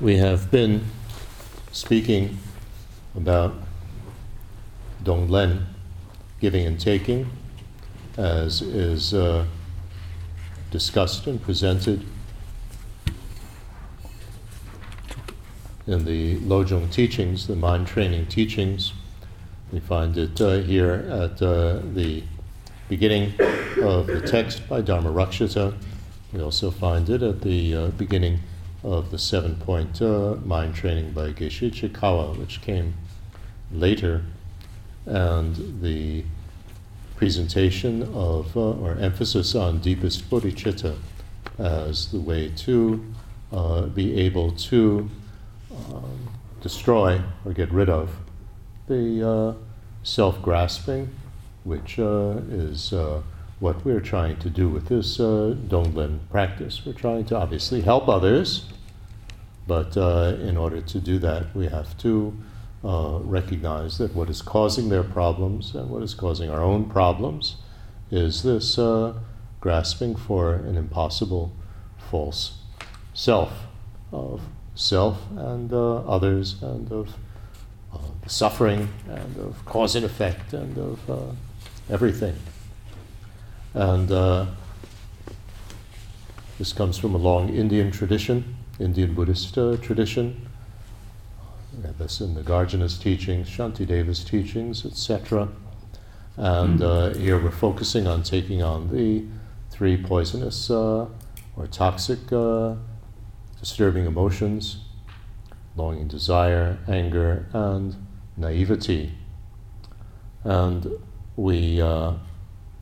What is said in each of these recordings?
We have been speaking about Tonglen, giving and taking, as is uh, discussed and presented in the Lojong teachings, the mind training teachings. We find it uh, here at uh, the beginning of the text by Dharma Rakshita. We also find it at the uh, beginning of the seven point uh, mind training by Geshe Chekawa, which came later, and the presentation of uh, or emphasis on deepest bodhicitta as the way to uh, be able to um, destroy or get rid of the uh, self grasping, which uh, is uh, what we're trying to do with this uh, Tonglen practice. We're trying to obviously help others, but uh, in order to do that, we have to uh, recognize that what is causing their problems and what is causing our own problems is this uh, grasping for an impossible false self of self and uh, others and of uh, suffering and of cause and effect and of uh, everything. And uh, this comes from a long Indian tradition, Indian Buddhist uh, tradition. We have this in Nagarjuna's teachings, Shanti Shantideva's teachings, etc. And uh, here we're focusing on taking on the three poisonous uh, or toxic uh, disturbing emotions longing, desire, anger, and naivety. And we uh,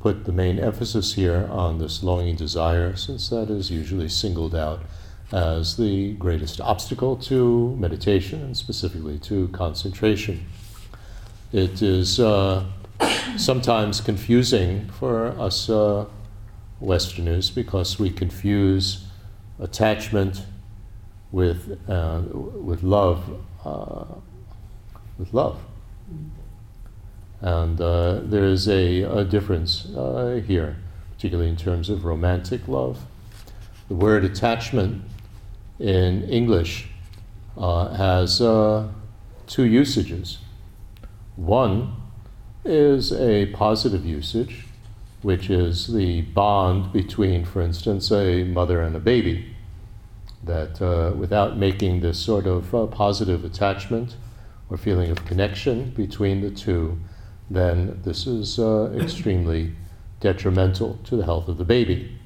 put the main emphasis here on this longing desire, since that is usually singled out as the greatest obstacle to meditation and specifically to concentration. It is uh, sometimes confusing for us uh, Westerners because we confuse attachment with, uh, with love, uh, with love. And uh, there is a, a difference uh, here, particularly in terms of romantic love. The word attachment in English uh, has uh, two usages. One is a positive usage, which is the bond between, for instance, a mother and a baby that uh, without making this sort of uh, positive attachment or feeling of connection between the two, then this is uh, extremely detrimental to the health of the baby.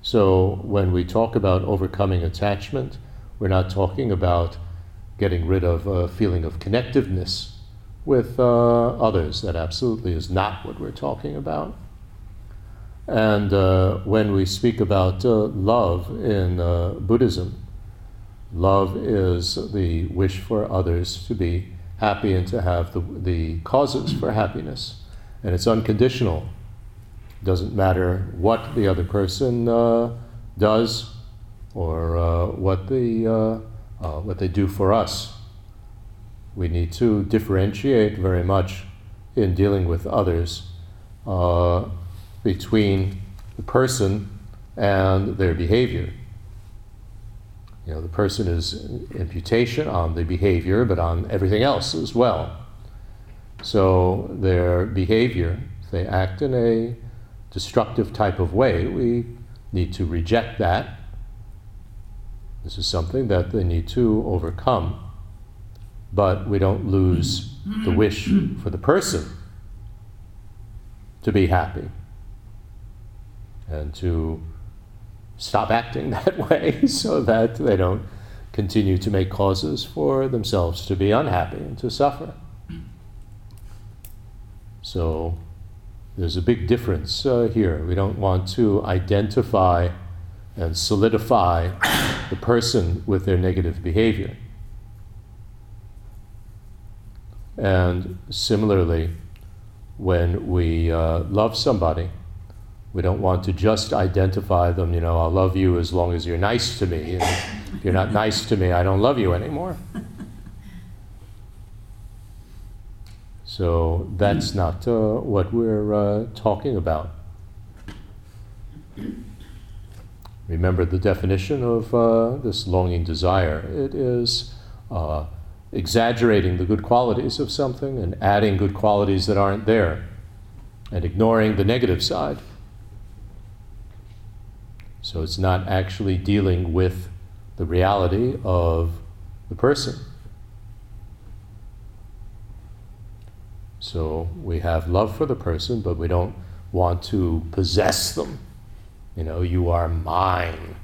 So, when we talk about overcoming attachment, we're not talking about getting rid of a feeling of connectiveness with uh, others. That absolutely is not what we're talking about. And uh, when we speak about uh, love in uh, Buddhism, love is the wish for others to be happy and to have the, the causes for happiness. And it's unconditional. Doesn't matter what the other person uh, does or uh, what, the, uh, what they do for us. We need to differentiate very much in dealing with others between the person and their behavior. You know, the person is imputation on the behavior, but on everything else as well. So their behavior, if they act in a destructive type of way, we need to reject that. This is something that they need to overcome. But we don't lose the wish for the person to be happy and to stop acting that way so that they don't continue to make causes for themselves to be unhappy and to suffer. So there's a big difference uh, here. We don't want to identify and solidify the person with their negative behavior. And similarly, when we uh, love somebody, we don't want to just identify them, you know, I'll love you as long as you're nice to me. And if you're not nice to me, I don't love you anymore. So that's not uh, what we're uh, talking about. Remember the definition of uh, this longing desire it is uh, exaggerating the good qualities of something and adding good qualities that aren't there and ignoring the negative side. So it's not actually dealing with the reality of the person. So we have love for the person, but we don't want to possess them. You know, you are mine.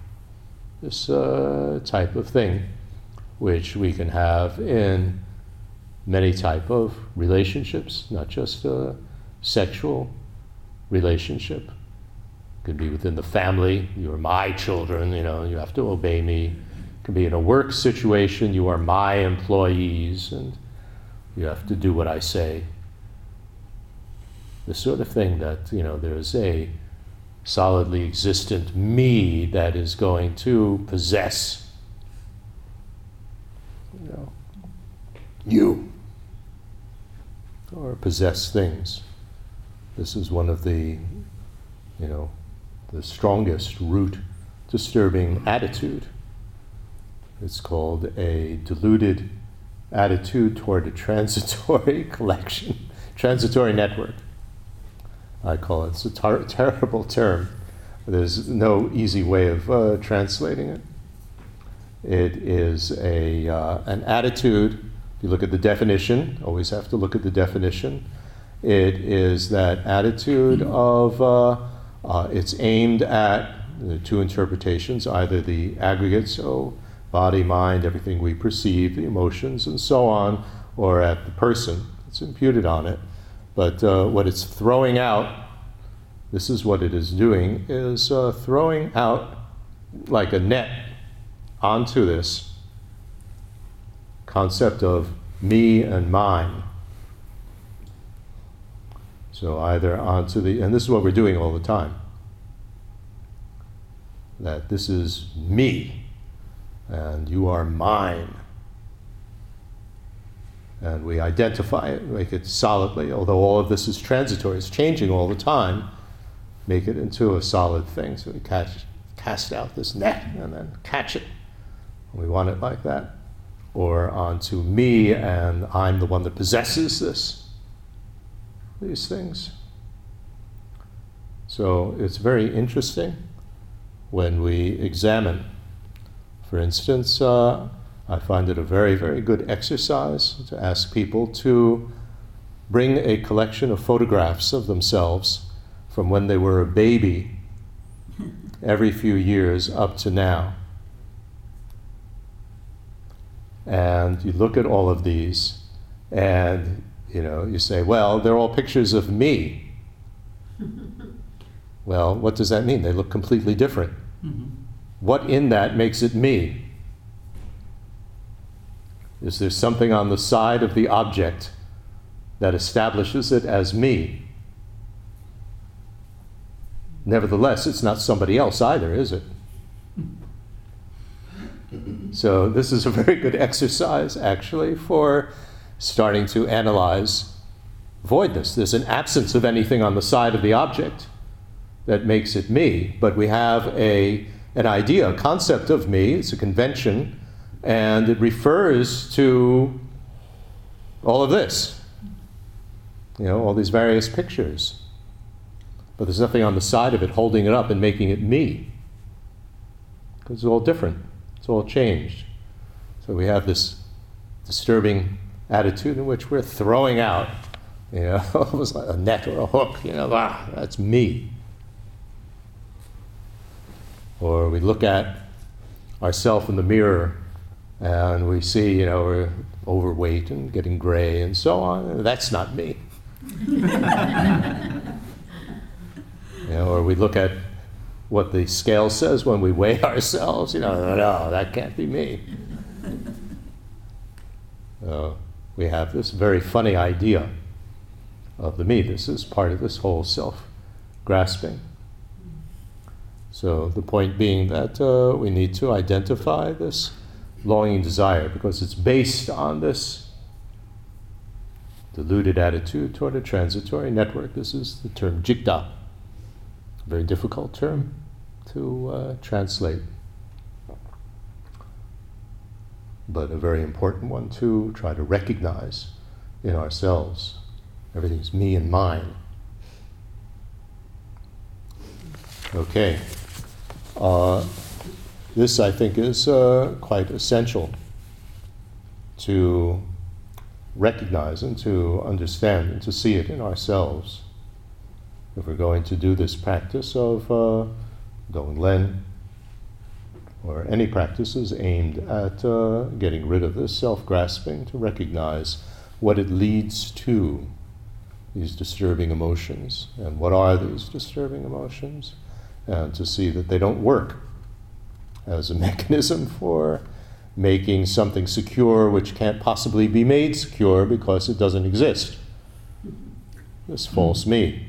This uh, type of thing, which we can have in many type of relationships, not just a sexual relationship. Could be within the family. You are my children. You know, you have to obey me. It could be in a work situation. You are my employees, and you have to do what I say. The sort of thing that you know, there's a solidly existent me that is going to possess you, know, you or possess things. This is one of the, you know, the strongest root disturbing attitude. It's called a deluded attitude toward a transitory collection, transitory network. I call it. It's a tar- terrible term. There's no easy way of uh, translating it. It is a, uh, an attitude. If you look at the definition, always have to look at the definition. It is that attitude of uh, uh it's aimed at the two interpretations either the aggregate, so body, mind, everything we perceive, the emotions, and so on, or at the person. It's imputed on it. But uh, what it's throwing out, this is what it is doing, is uh, throwing out like a net onto this concept of me and mine. So either onto the, and this is what we're doing all the time, that this is me and you are mine and we identify it, make it solidly, although all of this is transitory, it's changing all the time, make it into a solid thing. So we catch, cast out this net and then catch it. We want it like that. Or onto me, and I'm the one that possesses this, these things. So it's very interesting when we examine. For instance, uh, I find it a very, very good exercise to ask people to bring a collection of photographs of themselves from when they were a baby every few years up to now. And you look at all of these and you know, you say, well, they're all pictures of me. well, what does that mean? They look completely different. Mm-hmm. What in that makes it me? Is there something on the side of the object that establishes it as me? Nevertheless, it's not somebody else either, is it? So, this is a very good exercise, actually, for starting to analyze voidness. There's an absence of anything on the side of the object that makes it me, but we have a, an idea, a concept of me, it's a convention and it refers to all of this. You know, all these various pictures. But there's nothing on the side of it holding it up and making it me. Because it's all different, it's all changed. So we have this disturbing attitude in which we're throwing out, you know, almost like a net or a hook, you know, ah, that's me. Or we look at ourselves in the mirror and we see, you know, we're overweight and getting gray and so on. That's not me. you know, or we look at what the scale says when we weigh ourselves. You know, no, that can't be me. Uh, we have this very funny idea of the me. This is part of this whole self grasping. So the point being that uh, we need to identify this longing desire because it's based on this deluded attitude toward a transitory network. This is the term jigda, a very difficult term to uh, translate. But a very important one to try to recognize in ourselves. Everything's me and mine. Okay. Uh, this, I think, is uh, quite essential to recognize and to understand and to see it in ourselves. If we're going to do this practice of uh, Len, or any practices aimed at uh, getting rid of this self grasping, to recognize what it leads to, these disturbing emotions, and what are these disturbing emotions, and to see that they don't work as a mechanism for making something secure which can't possibly be made secure because it doesn't exist. This false me.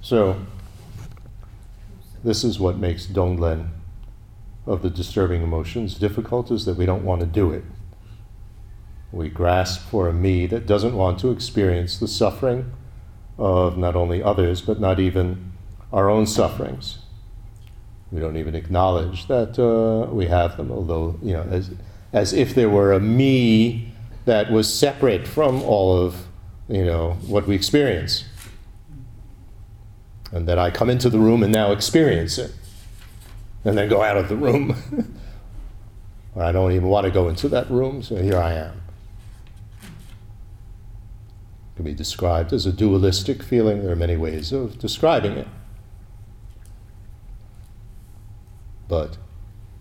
So, this is what makes Tonglen of the disturbing emotions difficult is that we don't want to do it. We grasp for a me that doesn't want to experience the suffering of not only others, but not even our own sufferings. We don't even acknowledge that uh, we have them, although, you know, as, as if there were a me that was separate from all of, you know, what we experience. And that I come into the room and now experience it, and then go out of the room. or I don't even want to go into that room, so here I am. It can be described as a dualistic feeling. There are many ways of describing it. but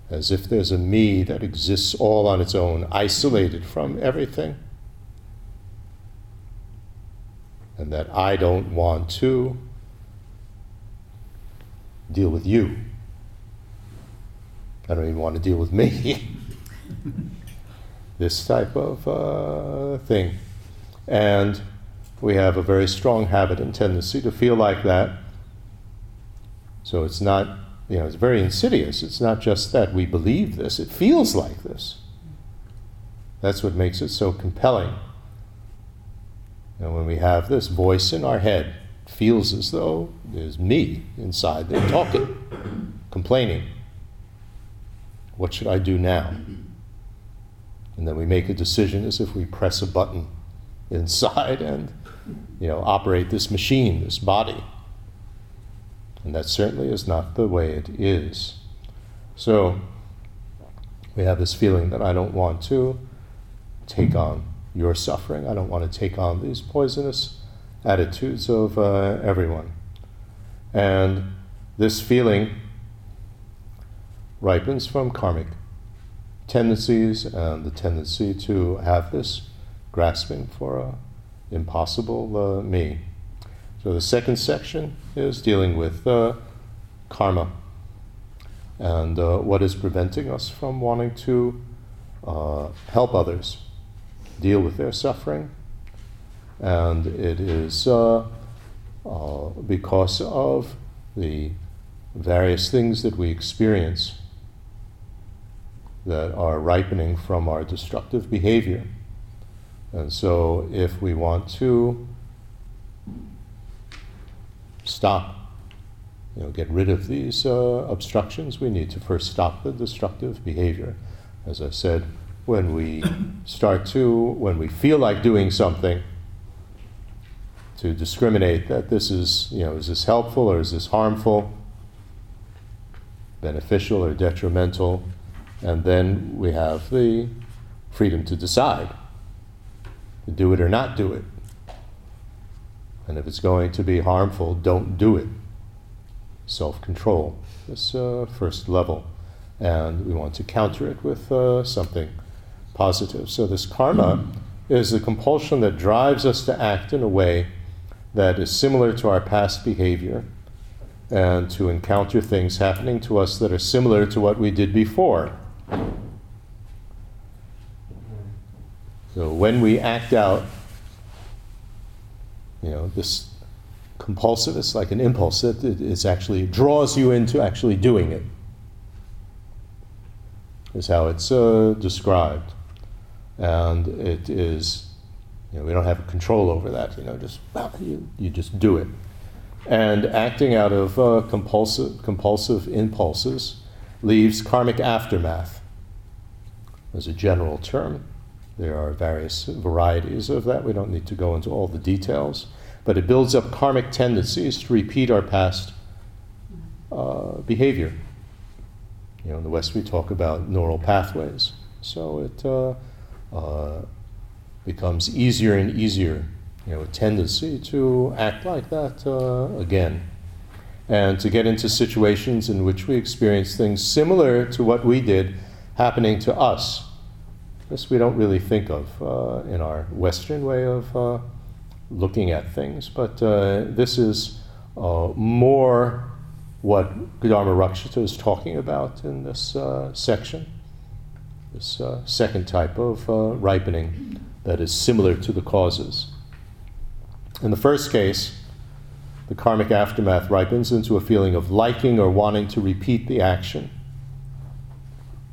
as if there's a me that exists all on its own, isolated from everything. And that I don't want to deal with you. I don't even want to deal with me. this type of uh, thing. And we have a very strong habit and tendency to feel like that. So it's not you know, it's very insidious. It's not just that we believe this, it feels like this. That's what makes it so compelling. And when we have this voice in our head, feels as though there's me inside there talking, complaining. What should I do now? And then we make a decision as if we press a button inside and, you know, operate this machine, this body. And that certainly is not the way it is. So we have this feeling that I don't want to take on your suffering. I don't want to take on these poisonous attitudes of uh, everyone. And this feeling ripens from karmic tendencies and the tendency to have this grasping for a impossible uh, me. So the second section is dealing with uh, karma and uh, what is preventing us from wanting to uh, help others deal with their suffering. And it is uh, uh, because of the various things that we experience that are ripening from our destructive behavior. And so, if we want to stop, you know, get rid of these uh, obstructions, we need to first stop the destructive behavior. As I said, when we start to, when we feel like doing something, to discriminate that this is, you know, is this helpful or is this harmful, beneficial or detrimental, and then we have the freedom to decide to do it or not do it. And if it's going to be harmful, don't do it. Self control, this uh, first level. And we want to counter it with uh, something positive. So, this karma is the compulsion that drives us to act in a way that is similar to our past behavior and to encounter things happening to us that are similar to what we did before. So, when we act out you know, this compulsive, it's like an impulse that is actually draws you into actually doing it, is how it's uh, described. And it is, you know, we don't have control over that, you know, just, you, you just do it. and acting out of uh, compulsive, compulsive impulses leaves karmic aftermath as a general term. There are various varieties of that. We don't need to go into all the details. But it builds up karmic tendencies to repeat our past uh, behavior. You know, in the West we talk about neural pathways. So it uh, uh, becomes easier and easier, you know, a tendency to act like that uh, again. And to get into situations in which we experience things similar to what we did happening to us. This we don't really think of uh, in our Western way of uh, looking at things, but uh, this is more what Dharma Rakshita is talking about in this uh, section, this uh, second type of uh, ripening that is similar to the causes. In the first case, the karmic aftermath ripens into a feeling of liking or wanting to repeat the action.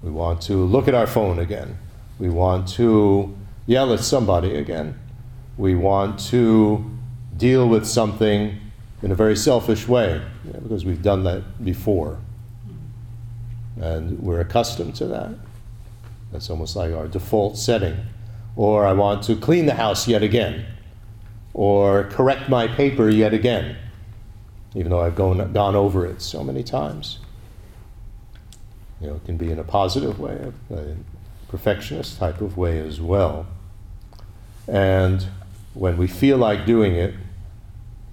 We want to look at our phone again. We want to yell at somebody again. We want to deal with something in a very selfish way because we've done that before. And we're accustomed to that. That's almost like our default setting. Or I want to clean the house yet again. Or correct my paper yet again, even though I've gone, gone over it so many times. You know, it can be in a positive way, a perfectionist type of way as well. And when we feel like doing it,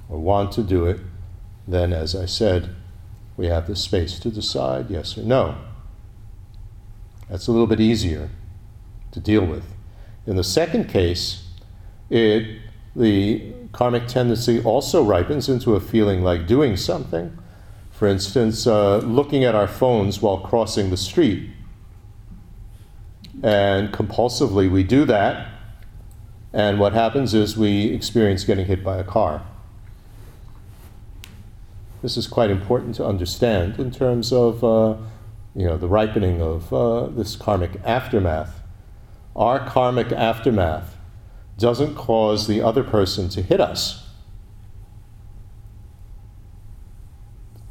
or want to do it, then, as I said, we have the space to decide yes or no. That's a little bit easier to deal with. In the second case, it, the karmic tendency also ripens into a feeling like doing something. For instance, uh, looking at our phones while crossing the street. And compulsively we do that, and what happens is we experience getting hit by a car. This is quite important to understand in terms of uh, you know, the ripening of uh, this karmic aftermath. Our karmic aftermath doesn't cause the other person to hit us.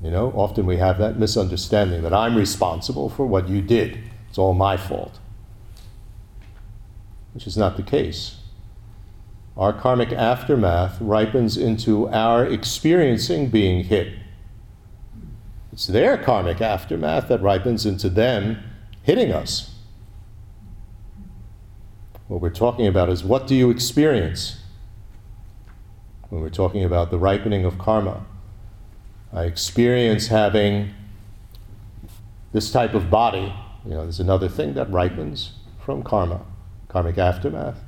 You know, often we have that misunderstanding that I'm responsible for what you did. It's all my fault. Which is not the case. Our karmic aftermath ripens into our experiencing being hit. It's their karmic aftermath that ripens into them hitting us. What we're talking about is what do you experience when we're talking about the ripening of karma? I experience having this type of body. You know, there's another thing that ripens from karma, karmic aftermath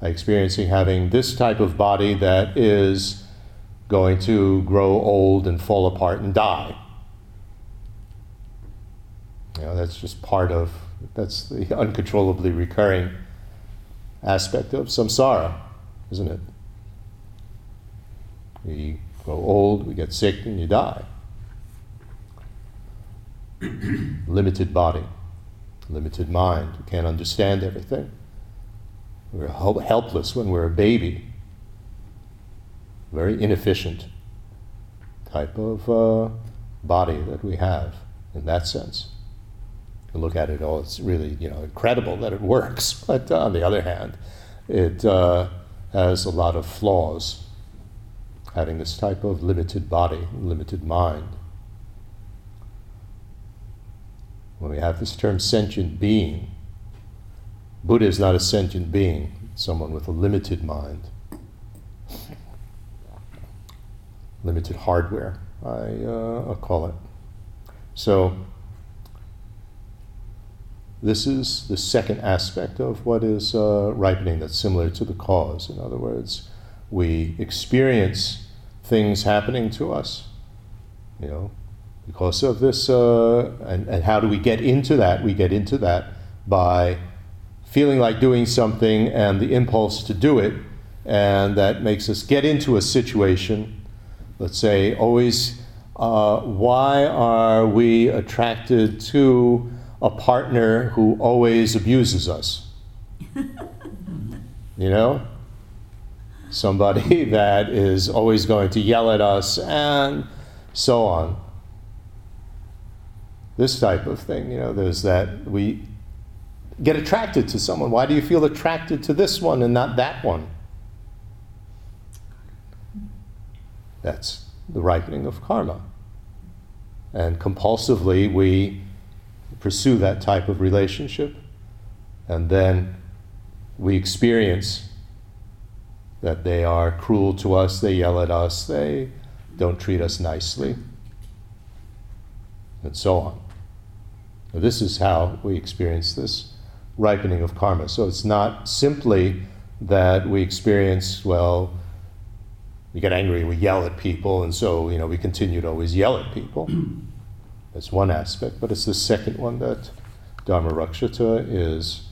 I experiencing having this type of body that is going to grow old and fall apart and die. You know, that's just part of, that's the uncontrollably recurring aspect of samsara, isn't it? We grow old, we get sick, and you die. limited body, limited mind, We can't understand everything. We're helpless when we're a baby. Very inefficient type of uh, body that we have in that sense. You look at it, oh, it's really you know incredible that it works. But on the other hand, it uh, has a lot of flaws. Having this type of limited body, limited mind. When we have this term sentient being, Buddha is not a sentient being, someone with a limited mind, limited hardware, I uh, call it. So, this is the second aspect of what is uh, ripening that's similar to the cause. In other words, we experience things happening to us, you know, because of this. Uh, and, and how do we get into that? We get into that by feeling like doing something and the impulse to do it, and that makes us get into a situation. Let's say, always, uh, why are we attracted to a partner who always abuses us? you know? somebody that is always going to yell at us, and so on. This type of thing, you know, there's that we get attracted to someone. Why do you feel attracted to this one and not that one? That's the ripening of karma. And compulsively, we pursue that type of relationship, and then we experience that they are cruel to us, they yell at us, they don't treat us nicely, and so on. Now, this is how we experience this ripening of karma. So it's not simply that we experience, well, we get angry, we yell at people, and so you know we continue to always yell at people. That's one aspect, but it's the second one that Dharma Rakshita is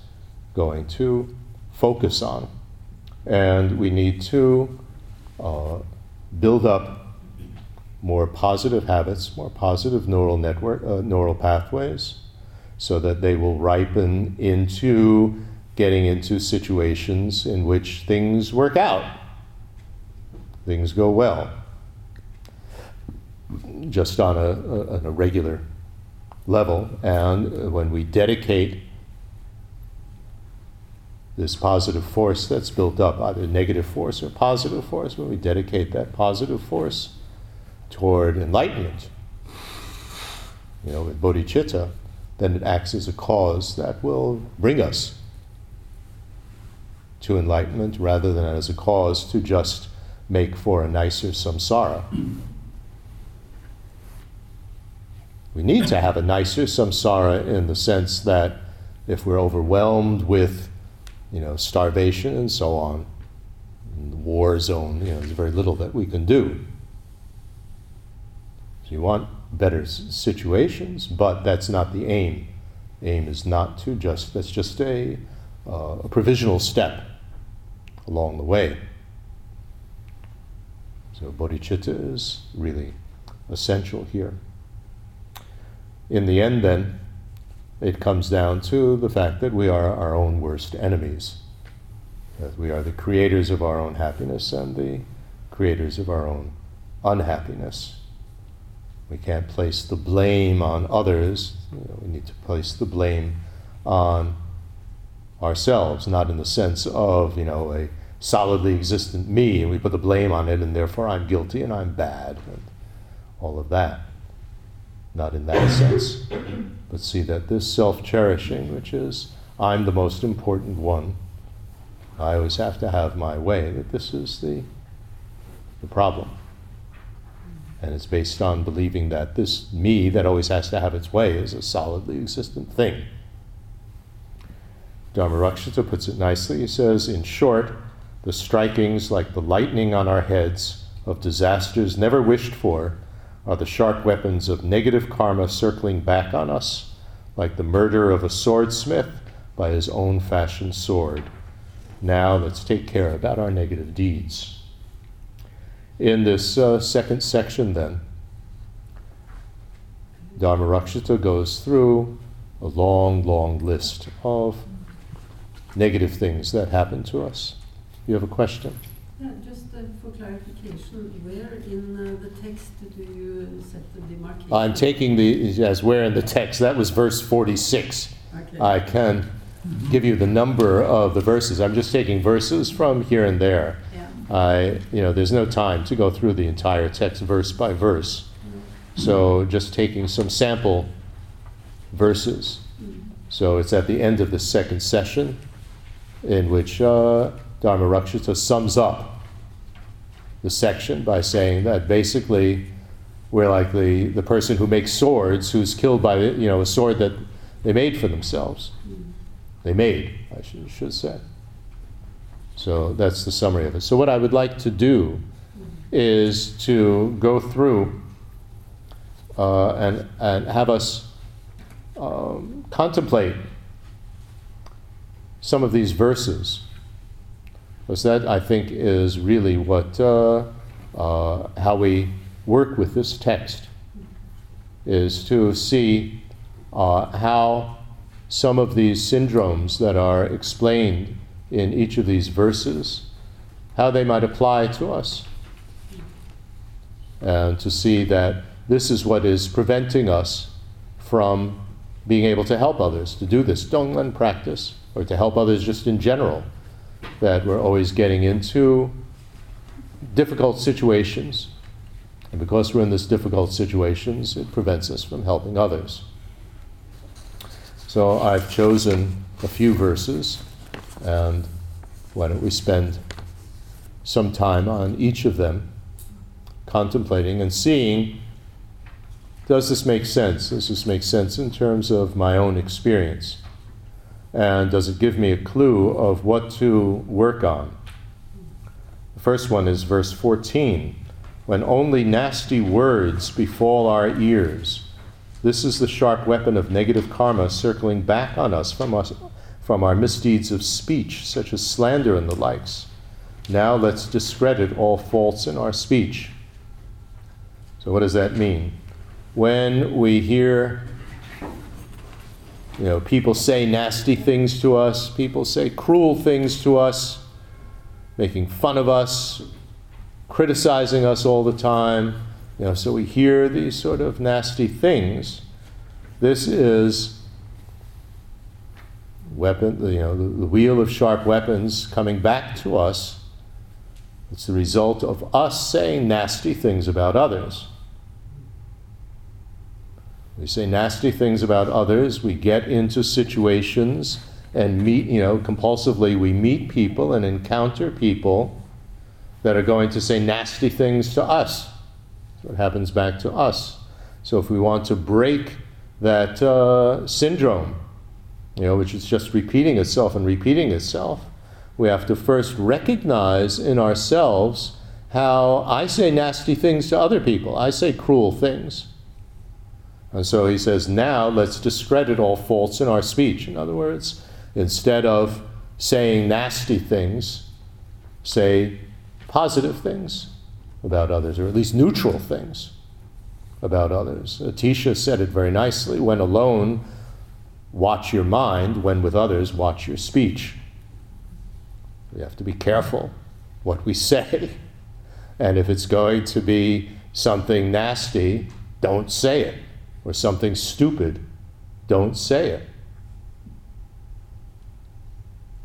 going to focus on. And we need to uh, build up more positive habits, more positive neural network, uh, neural pathways, so that they will ripen into getting into situations in which things work out, things go well, just on a, a, a regular level. And when we dedicate this positive force that's built up, either negative force or positive force, when we dedicate that positive force toward enlightenment, you know, with bodhicitta, then it acts as a cause that will bring us to enlightenment rather than as a cause to just make for a nicer samsara. We need to have a nicer samsara in the sense that if we're overwhelmed with, you know, starvation and so on, in the war zone, you know, there's very little that we can do. So you want better situations, but that's not the aim. Aim is not to just, that's just a, uh, a provisional step along the way. So bodhicitta is really essential here. In the end, then, it comes down to the fact that we are our own worst enemies. That we are the creators of our own happiness and the creators of our own unhappiness. We can't place the blame on others. We need to place the blame on ourselves, not in the sense of, you know, a solidly existent me, and we put the blame on it, and therefore I'm guilty and I'm bad, and all of that. Not in that sense, but see that this self cherishing, which is I'm the most important one, I always have to have my way, that this is the, the problem. And it's based on believing that this me that always has to have its way is a solidly existent thing. Dharmarakshita puts it nicely. He says, in short, the strikings like the lightning on our heads of disasters never wished for are the sharp weapons of negative karma circling back on us, like the murder of a swordsmith by his own fashioned sword. Now let's take care about our negative deeds. In this uh, second section, then, Dharmarakshita goes through a long, long list of negative things that happen to us. You have a question? Yeah, for clarification, where in uh, the text do you set the demarcation? I'm taking the, as where in the text, that was verse 46. Okay. I can give you the number of the verses. I'm just taking verses from here and there. yeah. I, you know, there's no time to go through the entire text verse by verse. So just taking some sample verses. So it's at the end of the second session in which uh, Dharmarakshita sums up the section by saying that basically we're like the, the person who makes swords who's killed by you know a sword that they made for themselves. They made, I should, should say. So that's the summary of it. So what I would like to do is to go through uh, and, and have us um, contemplate some of these verses. Because that, I think, is really what, uh, uh, how we work with this text, is to see uh, how some of these syndromes that are explained in each of these verses how they might apply to us. And to see that this is what is preventing us from being able to help others, to do this Tonglen practice, or to help others just in general. That we're always getting into difficult situations. And because we're in these difficult situations, it prevents us from helping others. So I've chosen a few verses, and why don't we spend some time on each of them, contemplating and seeing does this make sense? Does this make sense in terms of my own experience? And does it give me a clue of what to work on? The first one is verse 14 when only nasty words befall our ears. This is the sharp weapon of negative karma circling back on us from, us from our misdeeds of speech, such as slander and the likes. Now let's discredit all faults in our speech. So, what does that mean? When we hear you know, people say nasty things to us, people say cruel things to us, making fun of us, criticizing us all the time. You know, so we hear these sort of nasty things. This is weapon, you know, the, the wheel of sharp weapons coming back to us. It's the result of us saying nasty things about others. We say nasty things about others. We get into situations and meet, you know, compulsively, we meet people and encounter people that are going to say nasty things to us. So it happens back to us. So if we want to break that uh, syndrome, you know, which is just repeating itself and repeating itself, we have to first recognize in ourselves how I say nasty things to other people. I say cruel things. And so he says, now let's discredit all faults in our speech. In other words, instead of saying nasty things, say positive things about others, or at least neutral things about others. Atisha said it very nicely when alone, watch your mind, when with others, watch your speech. We have to be careful what we say. And if it's going to be something nasty, don't say it. Or something stupid, don't say it.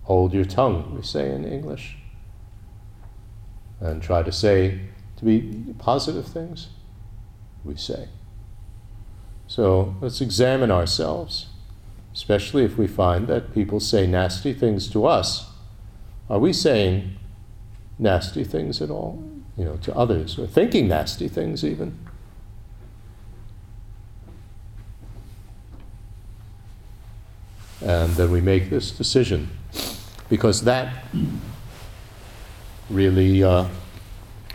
Hold your tongue, we say in English and try to say, to be positive things, we say. So let's examine ourselves, especially if we find that people say nasty things to us. Are we saying nasty things at all, you know, to others, or thinking nasty things even? And then we make this decision because that really, uh,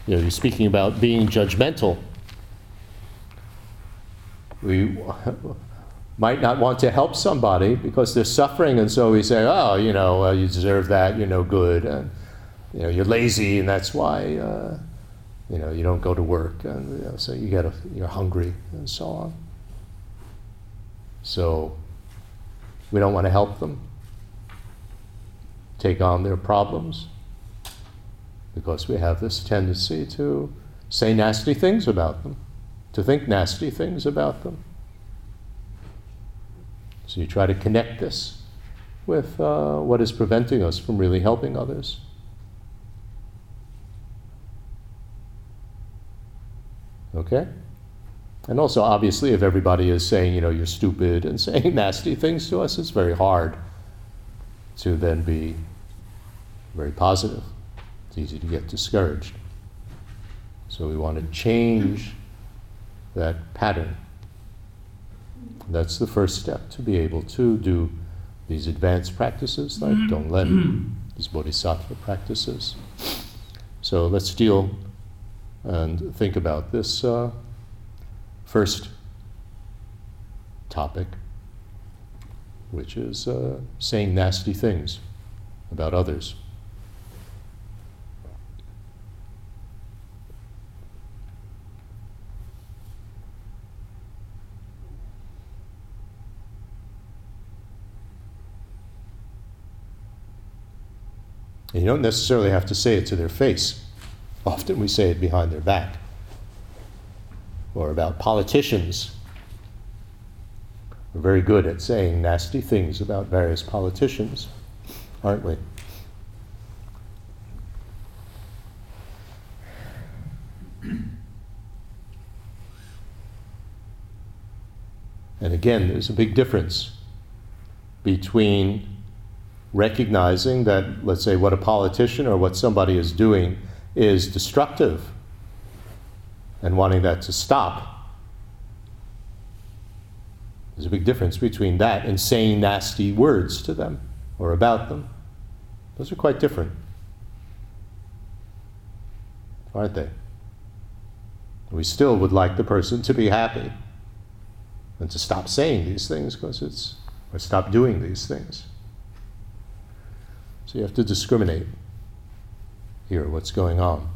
you know, you're speaking about being judgmental. We might not want to help somebody because they're suffering, and so we say, oh, you know, uh, you deserve that, you're no good, and you know, you're lazy, and that's why, uh, you know, you don't go to work, and you know, so you get a, you're hungry, and so on. So we don't want to help them take on their problems because we have this tendency to say nasty things about them, to think nasty things about them. So you try to connect this with uh, what is preventing us from really helping others. Okay? And also, obviously, if everybody is saying, you know, you're stupid and saying nasty things to us, it's very hard to then be very positive. It's easy to get discouraged. So we want to change that pattern. That's the first step to be able to do these advanced practices like Tonglen, these bodhisattva practices. So let's deal and think about this uh, first topic, which is uh, saying nasty things about others. You don't necessarily have to say it to their face. Often we say it behind their back. Or about politicians. We're very good at saying nasty things about various politicians, aren't we? And again, there's a big difference between recognizing that, let's say, what a politician or what somebody is doing is destructive and wanting that to stop. There's a big difference between that and saying nasty words to them or about them. Those are quite different, aren't they? We still would like the person to be happy and to stop saying these things because it's, or stop doing these things. So you have to discriminate here what's going on.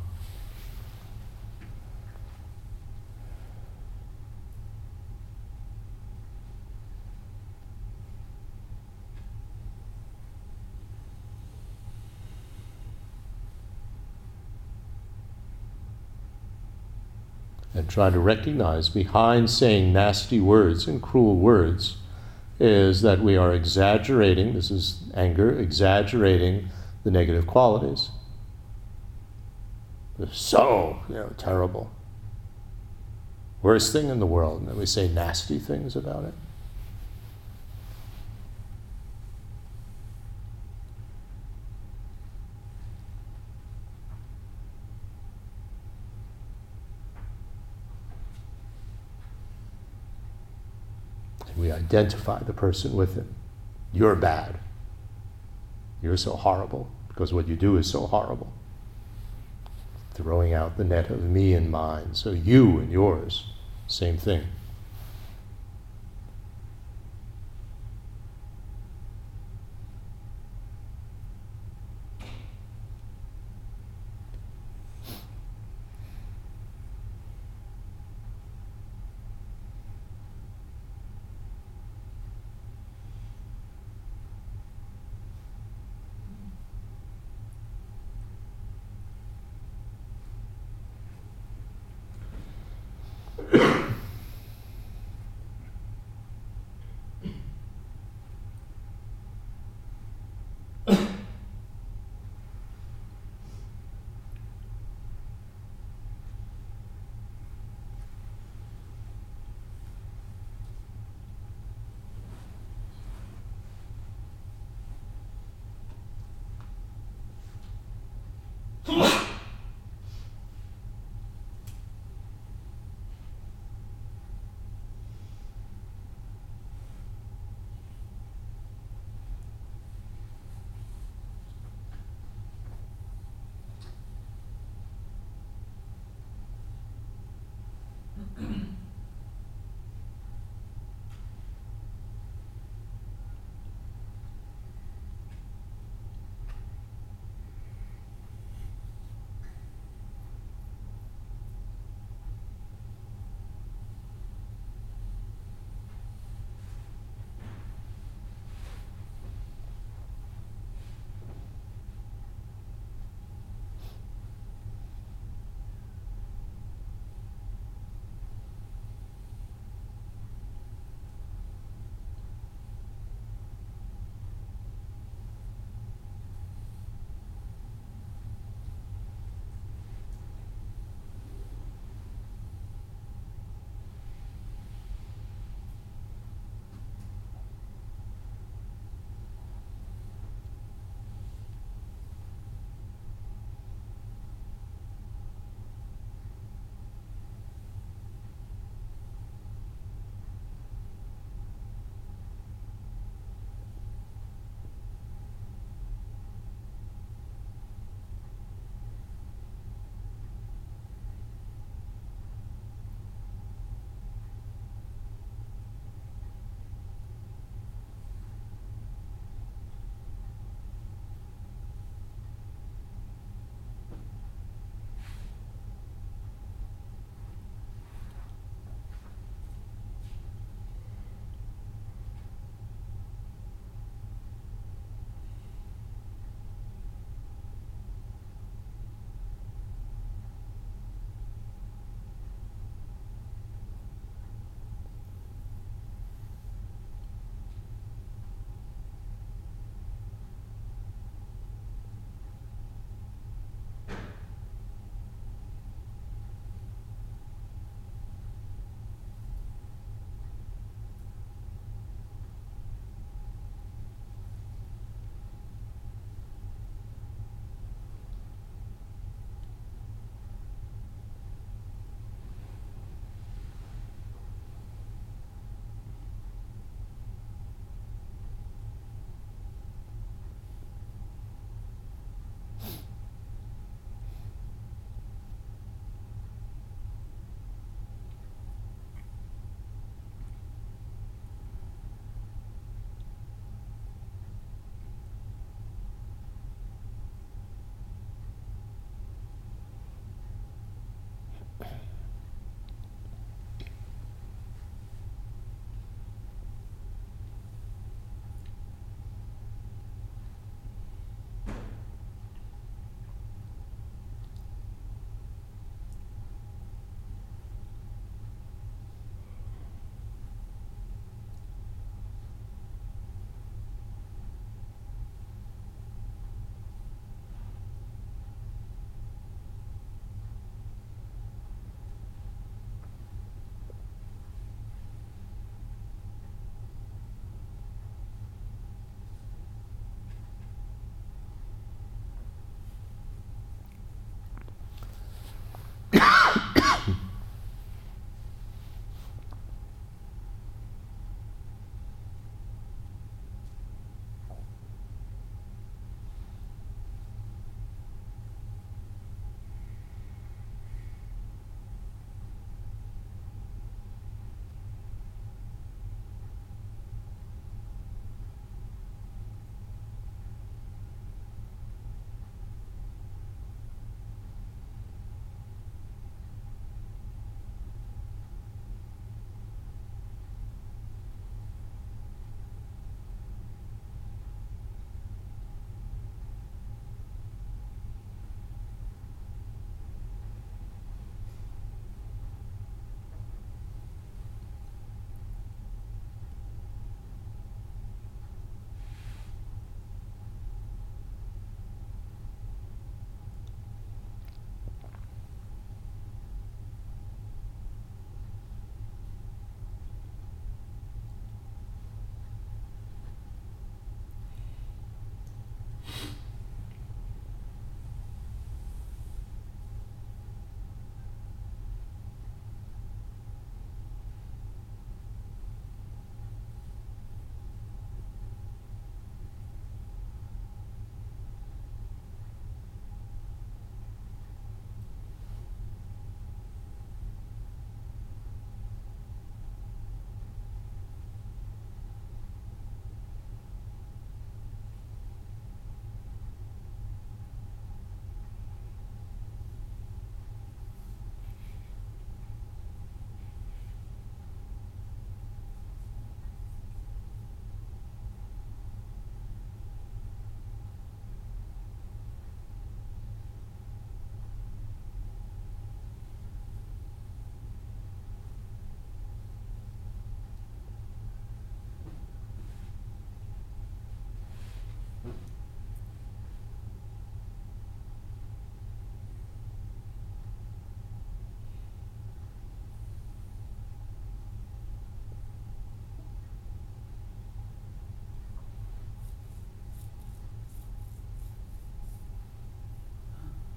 And try to recognize behind saying nasty words and cruel words is that we are exaggerating, this is anger, exaggerating the negative qualities. So, you know, terrible. Worst thing in the world, and then we say nasty things about it. we identify the person with it. You're bad. You're so horrible because what you do is so horrible. Throwing out the net of me and mine. So you and yours, same thing.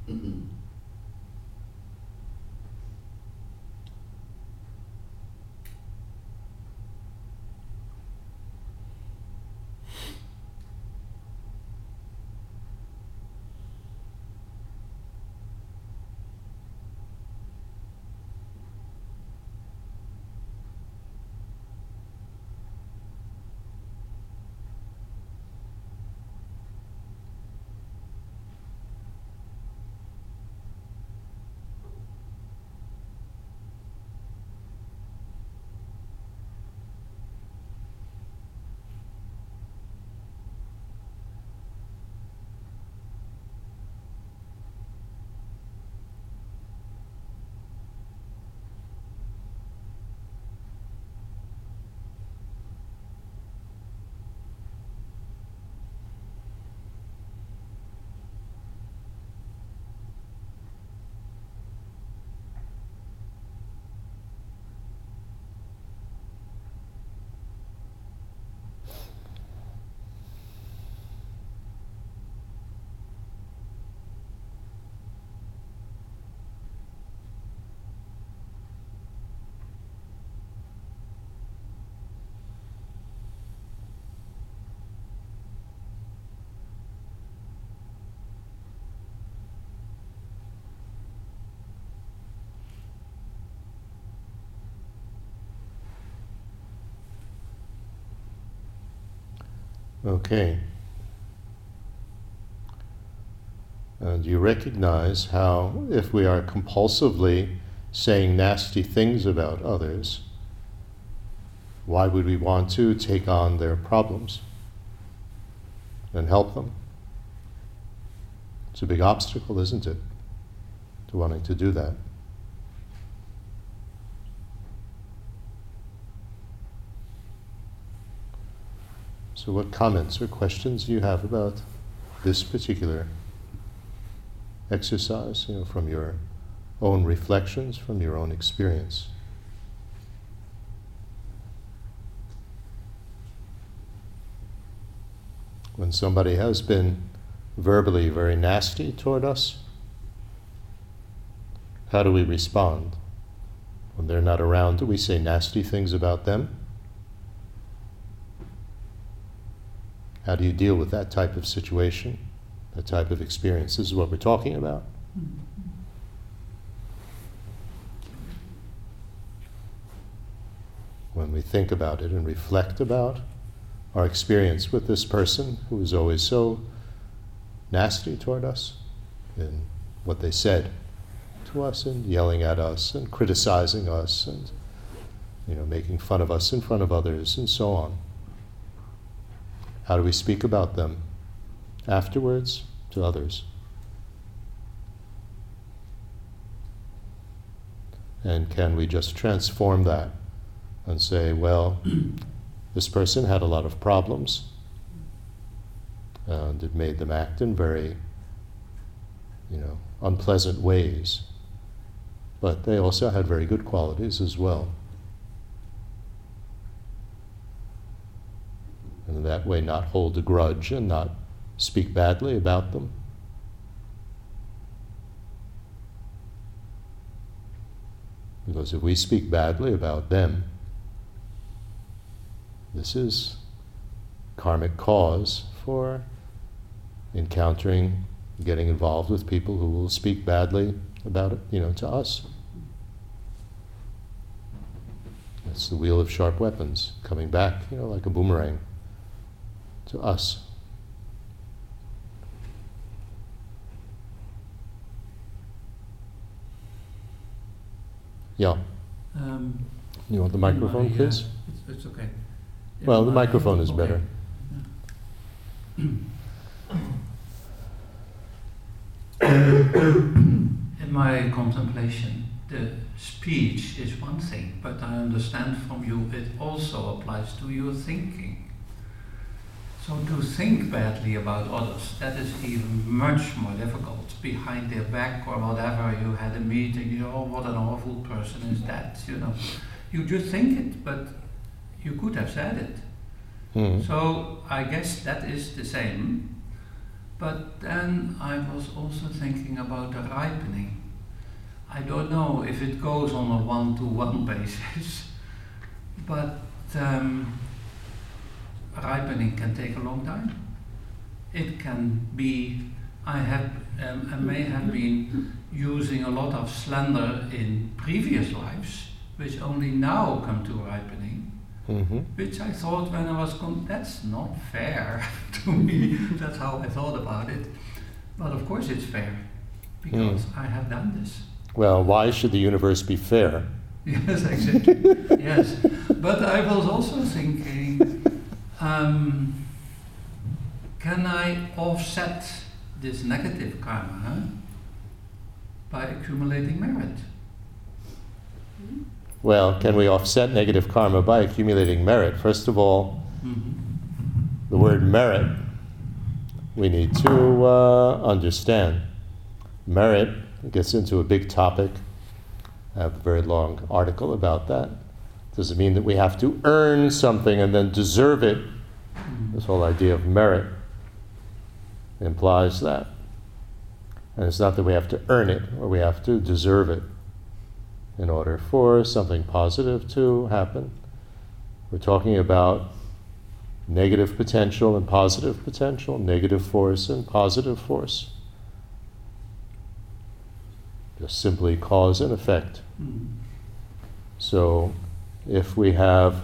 Mm-hmm. Okay. And you recognize how, if we are compulsively saying nasty things about others, why would we want to take on their problems and help them? It's a big obstacle, isn't it, to wanting to do that? So, what comments or questions do you have about this particular exercise, you know, from your own reflections, from your own experience? When somebody has been verbally very nasty toward us, how do we respond? When they're not around, do we say nasty things about them? How do you deal with that type of situation, that type of experience? This is what we're talking about. When we think about it and reflect about our experience with this person who is always so nasty toward us in what they said to us and yelling at us and criticizing us and you know making fun of us in front of others and so on. How do we speak about them afterwards to others? And can we just transform that and say, well, this person had a lot of problems and it made them act in very, you know, unpleasant ways. But they also had very good qualities as well. And that way not hold a grudge and not speak badly about them. Because if we speak badly about them, this is karmic cause for encountering, getting involved with people who will speak badly about it, you know, to us. It's the wheel of sharp weapons coming back, you know, like a boomerang to us. Yeah. Um, You want the microphone, my, uh, please? It's, it's okay. In Well, the my- microphone is okay. better. In my contemplation, the speech is one thing, but I understand from you it also applies to your thinking. So to think badly about others, that is even much more difficult. Behind their back or whatever, you had a meeting, you know, oh, what an awful person is that, you know. You just think it, but you could have said it. Mhm. So I guess that is the same. But then I was also thinking about the ripening. I don't know if it goes on a one to one basis, but um, ripening can take a long time. It can be, I have, um, I may have been using a lot of slender in previous lives, which only now come to ripening Mhm. which I thought when I was con- that's not fair to me. that's how I thought about it. But of course it's fair because I have done this. Well, why should the universe be fair? Yes, exactly. yes, but I was also thinking, um, can I offset this negative karma huh, by accumulating merit? Well, can we offset negative karma by accumulating merit? First of all, Mhm. the word merit we need to uh, understand. Merit gets into a big topic. I have a very long article about that. Does it mean that we have to earn something and then deserve it? This whole idea of merit implies that. And it's not that we have to earn it or we have to deserve it in order for something positive to happen. We're talking about negative potential and positive potential, negative force and positive force. Just simply cause and effect. Mhm. So, if we have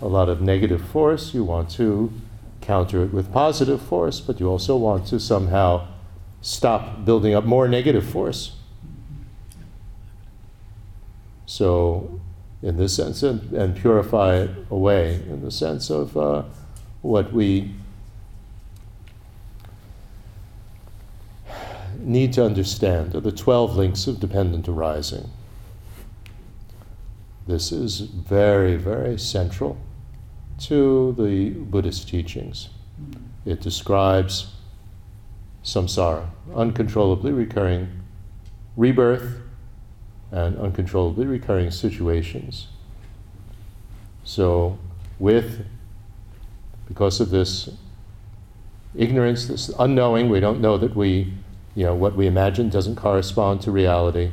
a lot of negative force, you want to counter it with positive force, but you also want to somehow stop building up more negative force. So, in this sense, and, and purify it away in the sense of uh, what we need to understand are the 12 links of dependent arising. This is very, very central to the Buddhist teachings. It describes samsara, uncontrollably recurring rebirth and uncontrollably recurring situations. So, with, because of this ignorance, this unknowing, we don't know that we, you know, what we imagine doesn't correspond to reality,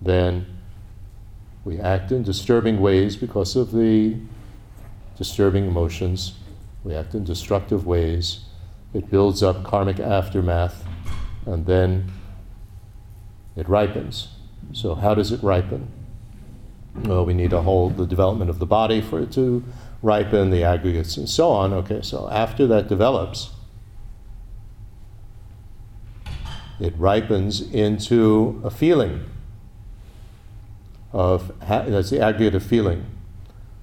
then we act in disturbing ways because of the disturbing emotions. We act in destructive ways. It builds up karmic aftermath, and then it ripens. So, how does it ripen? Well, we need to hold the development of the body for it to ripen, the aggregates, and so on. Okay, so after that develops, it ripens into a feeling of ha- that's the aggregate of feeling.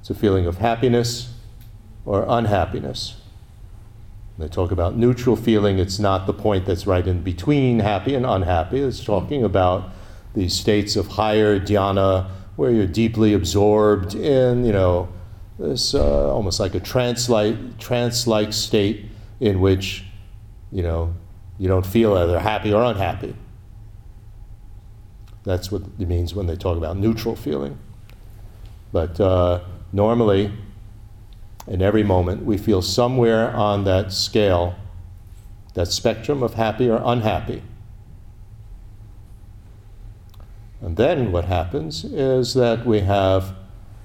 It's a feeling of happiness or unhappiness. When they talk about neutral feeling, it's not the point that's right in between happy and unhappy. It's talking about these states of higher dhyana where you're deeply absorbed in, you know, this uh, almost like a trance-like, trance-like state in which, you know, you don't feel either happy or unhappy. That's what it means when they talk about neutral feeling. But uh, normally, in every moment, we feel somewhere on that scale, that spectrum of happy or unhappy. And then what happens is that we have,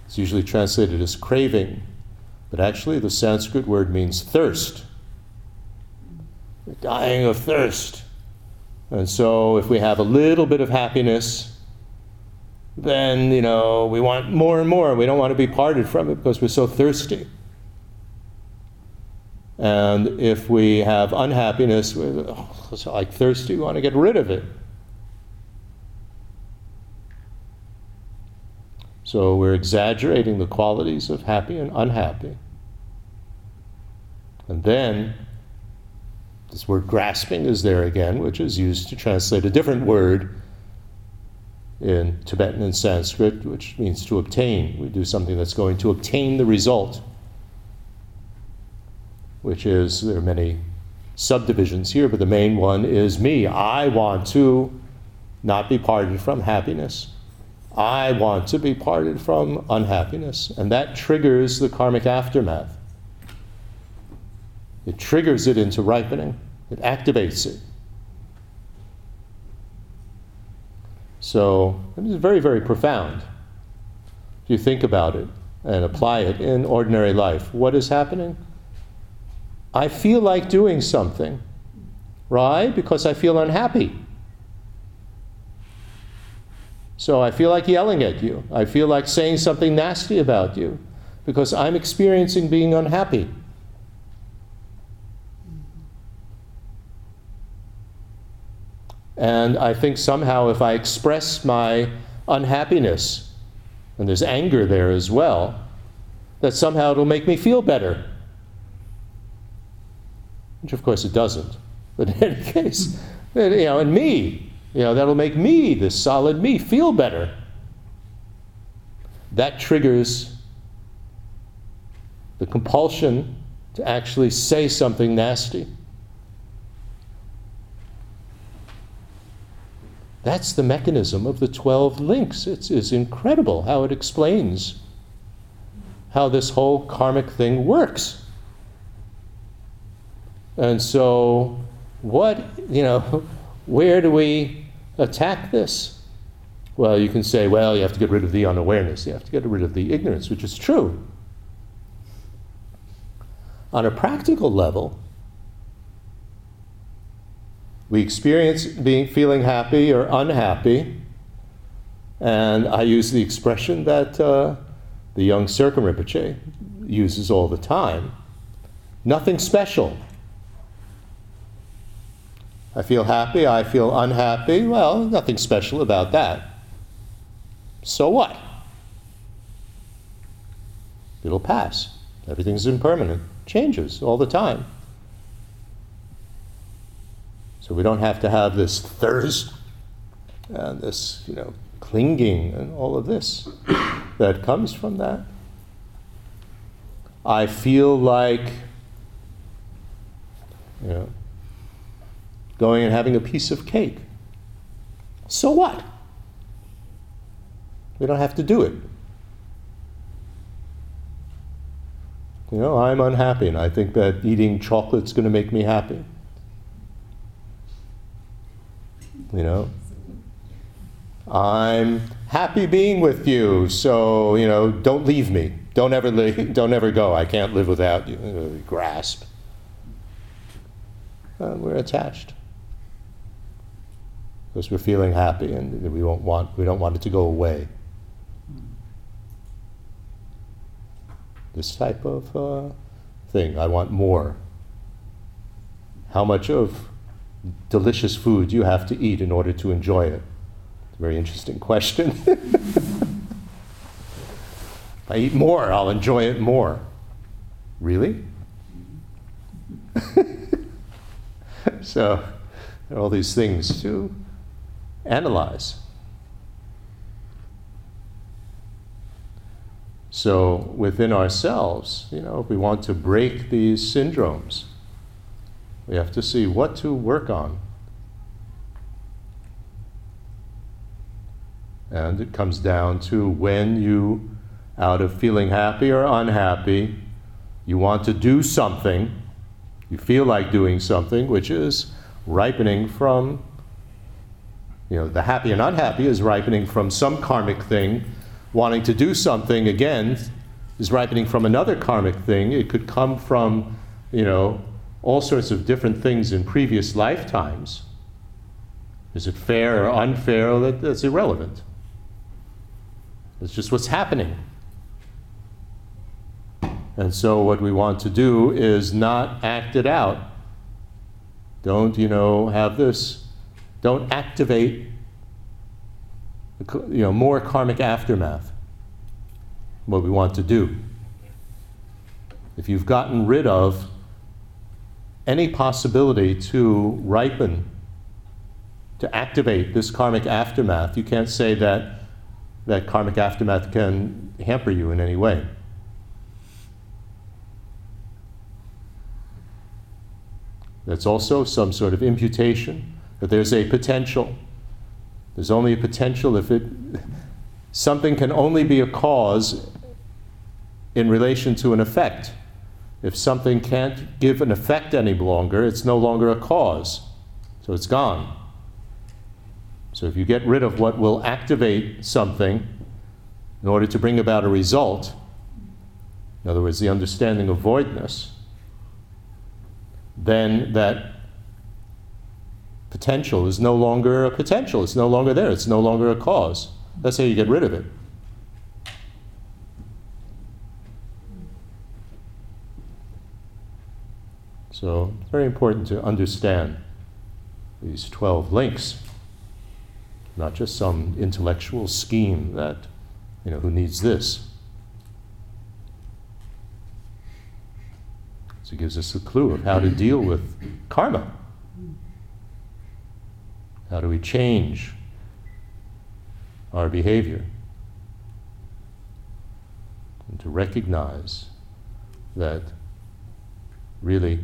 it's usually translated as craving, but actually the Sanskrit word means thirst. We're dying of thirst. And so if we have a little bit of happiness, then, you know, we want more and more. We don't want to be parted from it because we're so thirsty. And if we have unhappiness, we're oh, like thirsty, we want to get rid of it. So we're exaggerating the qualities of happy and unhappy. And then this word grasping is there again, which is used to translate a different word in Tibetan and Sanskrit, which means to obtain. We do something that's going to obtain the result, which is, there are many subdivisions here, but the main one is me. I want to not be parted from happiness. I want to be parted from unhappiness. And that triggers the karmic aftermath. It triggers it into ripening, it activates it. So it is very, very profound. If you think about it and apply it in ordinary life, what is happening? I feel like doing something, right? Because I feel unhappy. So I feel like yelling at you. I feel like saying something nasty about you because I'm experiencing being unhappy. And I think somehow if I express my unhappiness, and there's anger there as well, that somehow it'll make me feel better. Which of course it doesn't. But in any case, you know, and me, you know, that'll make me, this solid me, feel better. That triggers the compulsion to actually say something nasty. That's the mechanism of the 12 links. It's, it's incredible how it explains how this whole karmic thing works. And so, what, you know, where do we attack this? Well, you can say, well, you have to get rid of the unawareness, you have to get rid of the ignorance, which is true. On a practical level, we experience being feeling happy or unhappy, and I use the expression that uh, the young Serkong Rinpoche uses all the time. Nothing special. I feel happy, I feel unhappy. Well, nothing special about that. So what? It'll pass. Everything's impermanent, changes all the time. So we don't have to have this thirst and this, you know, clinging and all of this that comes from that. I feel like, you know, going and having a piece of cake. So what? We don't have to do it. You know, I'm unhappy and I think that eating chocolate's going to make me happy. You know, I'm happy being with you, so, you know, don't leave me. Don't ever, leave, don't ever go. I can't live without you. know, grasp. Uh, we're attached because we're feeling happy and we won't want we don't want it to go away. This type of uh, thing, I want more. How much of delicious food you have to eat in order to enjoy it? Very interesting question. if I eat more, I'll enjoy it more. Really? so, there are all these things to analyze. So, within ourselves, you know, if we want to break these syndromes, we have to see what to work on. And it comes down to when you, out of feeling happy or unhappy, you want to do something, you feel like doing something, which is ripening from you know, the happy and unhappy is ripening from some karmic thing. Wanting to do something again is ripening from another karmic thing. It could come from, you know, all sorts of different things in previous lifetimes. Is it fair or unfair? That, that's irrelevant. It's just what's happening. And so, what we want to do is not act it out. Don't, you know, have this don't activate you know, more karmic aftermath. What we want to do. If you've gotten rid of any possibility to ripen, to activate this karmic aftermath, you can't say that that karmic aftermath can hamper you in any way. That's also some sort of imputation that there's a potential. There's only a potential if it, something can only be a cause in relation to an effect. If something can't give an effect any longer, it's no longer a cause. So it's gone. So if you get rid of what will activate something in order to bring about a result, in other words, the understanding of voidness, then that potential is no longer a potential. It's no longer there. It's no longer a cause. That's how you get rid of it. So it's very important to understand these 12 links, not just some intellectual scheme that, you know, who needs this. So it gives us a clue of how to deal with karma. How do we change our behavior? And to recognize that really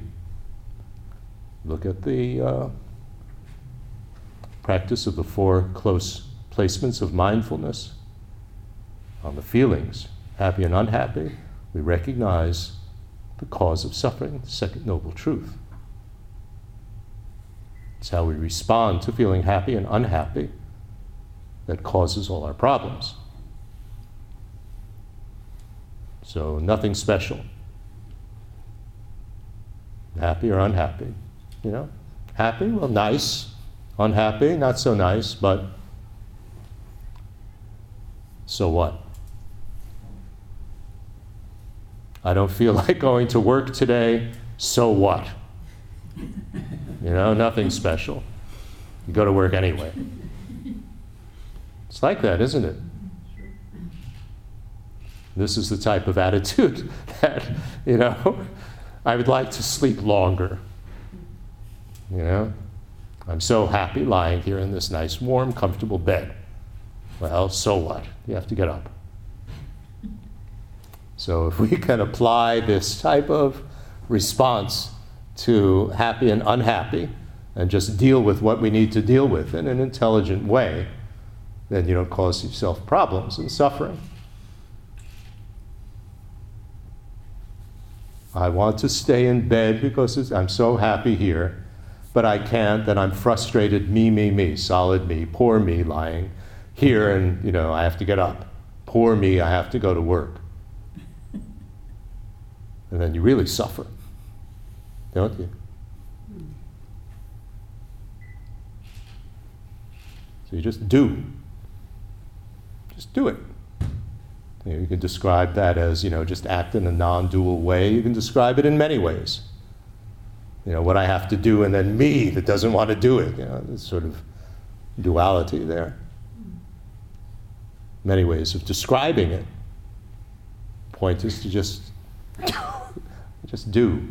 look at the uh, practice of the four close placements of mindfulness on the feelings, happy and unhappy. We recognize the cause of suffering, the second noble truth. It's how we respond to feeling happy and unhappy that causes all our problems. So, nothing special. Happy or unhappy? You know? Happy? Well, nice. Unhappy? Not so nice, but so what? I don't feel like going to work today. so what? You know, nothing special. You go to work anyway. It's like that, isn't it? This is the type of attitude that, you know, I would like to sleep longer. You know, I'm so happy lying here in this nice, warm, comfortable bed. Well, so what? You have to get up. So, if we can apply this type of response to happy and unhappy and just deal with what we need to deal with in an intelligent way, then you don't cause yourself problems and suffering. I want to stay in bed because I'm so happy here, but I can't, then I'm frustrated, me, me, me, solid me, poor me lying here and, you know, I have to get up. Poor me, I have to go to work. And then you really suffer, don't you? So you just do. Just do it. You, know, you can describe that as, you know, just act in a non dual way. You can describe it in many ways. You know, what I have to do, and then me that doesn't want to do it. You know, this sort of duality there. Many ways of describing it. Point is to just, just do.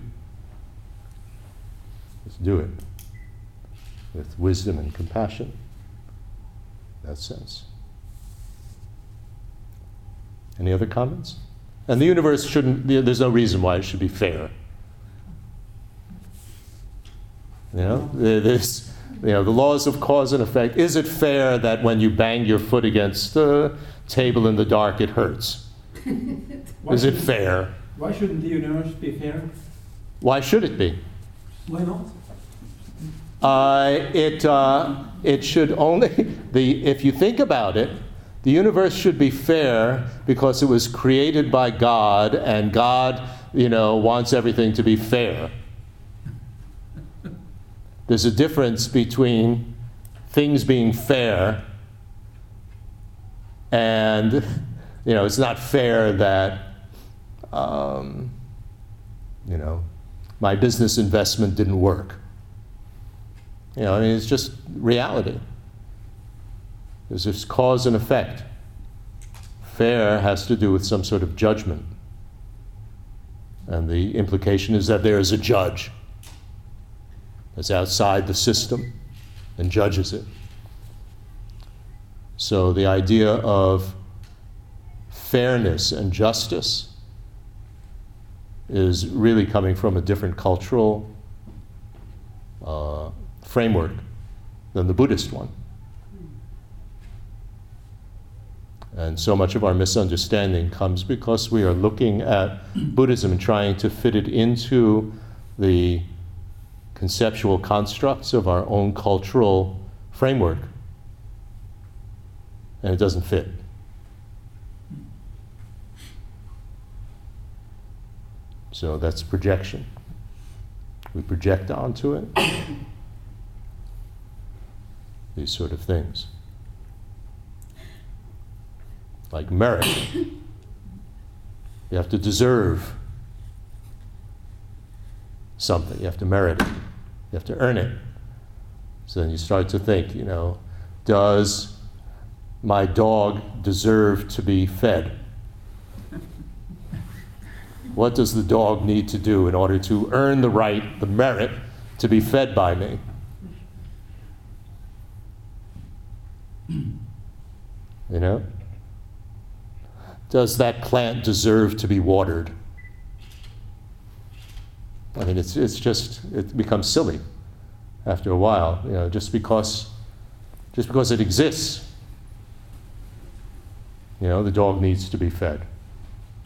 Just do it with wisdom and compassion. In that sense. Any other comments? And the universe shouldn't, there's no reason why it should be fair. You know, there's, you know, the laws of cause and effect. Is it fair that when you bang your foot against the table in the dark, it hurts? Is it fair? Why shouldn't the universe be fair? Why should it be? Why not? Uh, it, uh, it should only, the, if you think about it, the universe should be fair because it was created by God, and God, you know, wants everything to be fair. There's a difference between things being fair and, you know, it's not fair that, um, you know, my business investment didn't work. You know, I mean, it's just reality. There's this cause and effect. Fair has to do with some sort of judgment. And the implication is that there is a judge that's outside the system and judges it. So the idea of fairness and justice is really coming from a different cultural uh, framework than the Buddhist one. And so much of our misunderstanding comes because we are looking at Buddhism and trying to fit it into the conceptual constructs of our own cultural framework. And it doesn't fit. So that's projection. We project onto it these sort of things like merit. You have to deserve something, you have to merit it, you have to earn it. So then you start to think, you know, does my dog deserve to be fed? What does the dog need to do in order to earn the right, the merit, to be fed by me? You know? Does that plant deserve to be watered? I mean, it's, it's just, it becomes silly after a while, you know, just because, just because it exists. You know, the dog needs to be fed.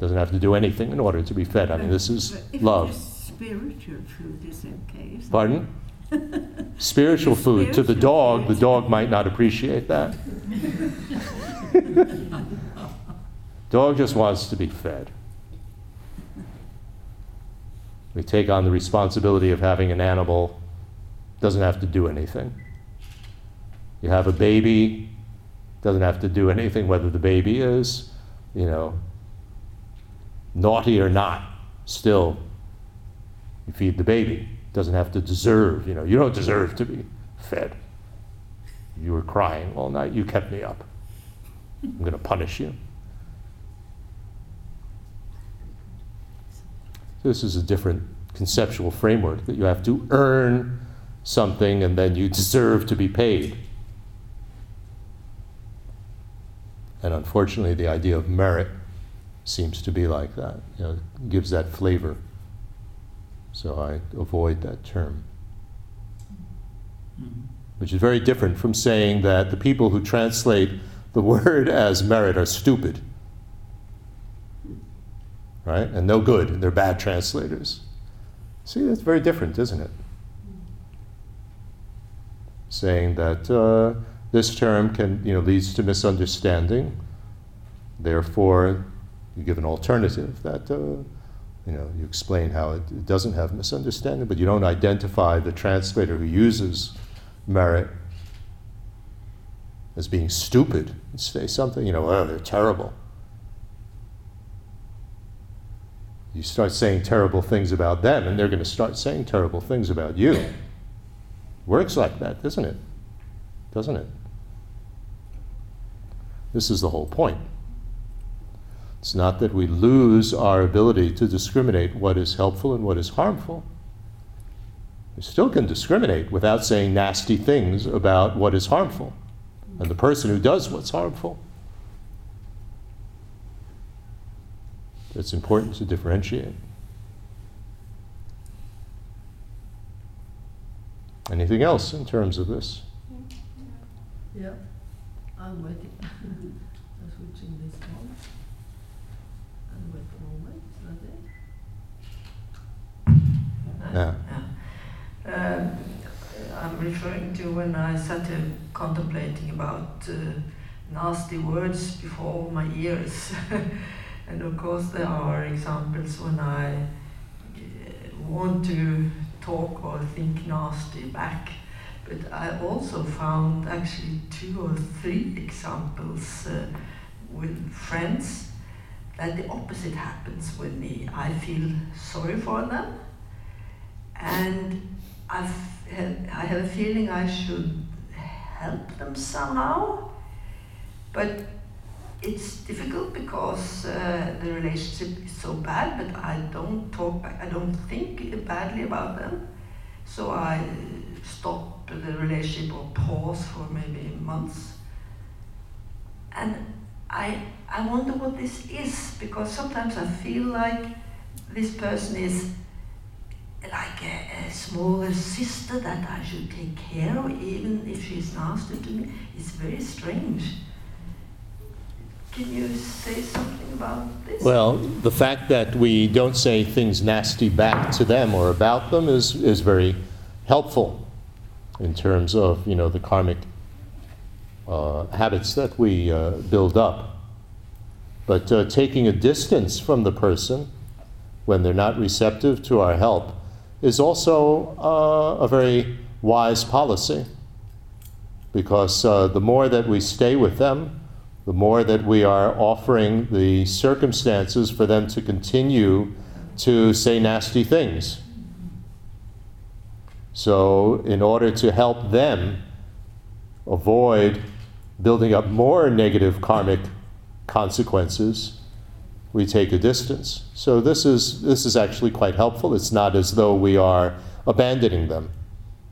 Doesn't have to do anything in order to be fed. I mean, this is if love. spiritual food is okay. Pardon? Spiritual food to the dog, the dog might not appreciate that. Dog just wants to be fed. We take on the responsibility of having an animal, doesn't have to do anything. You have a baby, doesn't have to do anything whether the baby is, you know, naughty or not. Still, you feed the baby. Doesn't have to deserve, you know, you don't deserve to be fed. You were crying all night, you kept me up. I'm going to punish you. This is a different conceptual framework that you have to earn something and then you deserve to be paid. And unfortunately, the idea of merit seems to be like that. You know, gives that flavor. So I avoid that term. Which is very different from saying that the people who translate the word as merit are stupid. Right? And no good, and they're bad translators. See, that's very different, isn't it? Saying that uh, this term can, you know, leads to misunderstanding. Therefore, you give an alternative that, uh, you know, you explain how it, it doesn't have misunderstanding, but you don't identify the translator who uses merit as being stupid. Say something, you know, oh, they're terrible. You start saying terrible things about them, and they're going to start saying terrible things about you. Works like that, doesn't it? Doesn't it? This is the whole point. It's not that we lose our ability to discriminate what is helpful and what is harmful. We still can discriminate without saying nasty things about what is harmful and the person who does what's harmful. It's important to differentiate. Anything else in terms of this? Yeah, I'm waiting. I'm switching this on. And wait a moment, is that it? Yeah. Um, I'm referring to when I sat here contemplating about uh, nasty words before my ears. and of course, there are examples when I uh, want to talk or think nasty back. But I also found actually two or three examples uh, with friends that the opposite happens with me. I feel sorry for them and I've I have a feeling I should help them somehow, but it's difficult because uh, the relationship is so bad. But I don't talk. I don't think badly about them, so I stop the relationship or pause for maybe months. And I I wonder what this is because sometimes I feel like this person is like a, a smaller sister that I should take care of, even if she's nasty to me. It's very strange. Can you say something about this? Well, the fact that we don't say things nasty back to them or about them is, is very helpful in terms of you know the karmic uh, habits that we uh, build up. But uh, taking a distance from the person when they're not receptive to our help is also uh, a very wise policy because uh, the more that we stay with them, the more that we are offering the circumstances for them to continue to say nasty things. So, in order to help them avoid building up more negative karmic consequences, we take a distance. So this is this is actually quite helpful. It's not as though we are abandoning them.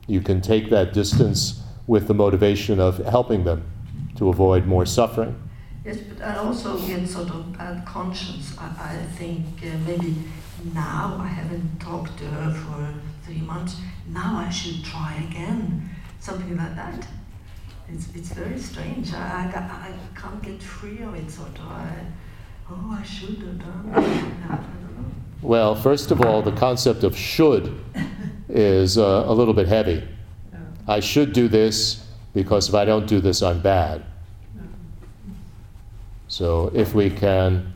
You can take that distance with the motivation of helping them to avoid more suffering. Yes, but I also get sort of bad conscience. I, I think uh, maybe now I haven't talked to her for three months. Now I should try again. Something like that. It's, it's very strange. I, I, I can't get free of it, sort of. I, oh, I should have done that. I don't know. Well, first of all, the concept of should is uh, a little bit heavy. Yeah. I should do this because if I don't do this, I'm bad. So if we can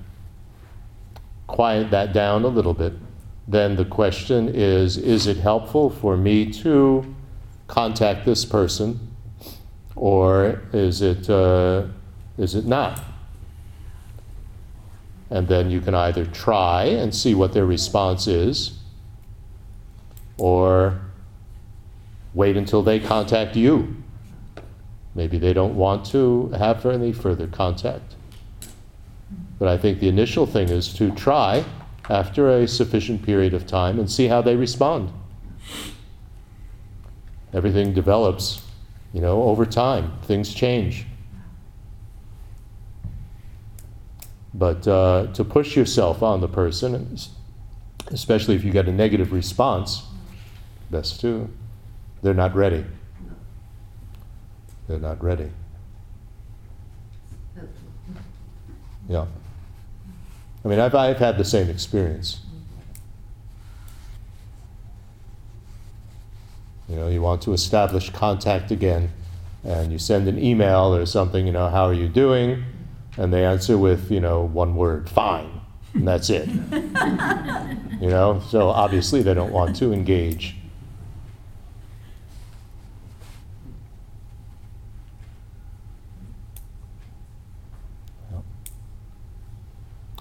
quiet that down a little bit, then the question is is it helpful for me to contact this person or is it, uh, is it not? And then you can either try and see what their response is, or wait until they contact you. Maybe they don't want to have any further contact. But I think the initial thing is to try after a sufficient period of time and see how they respond. Everything develops, you know, over time. Things change. But uh, to push yourself on the person, especially if you get a negative response, best to. They're not ready. They're not ready. Yeah. I mean, I've, I've had the same experience. You know, you want to establish contact again, and you send an email or something, you know, how are you doing? And they answer with, you know, one word, fine. And that's it. you know, so obviously they don't want to engage.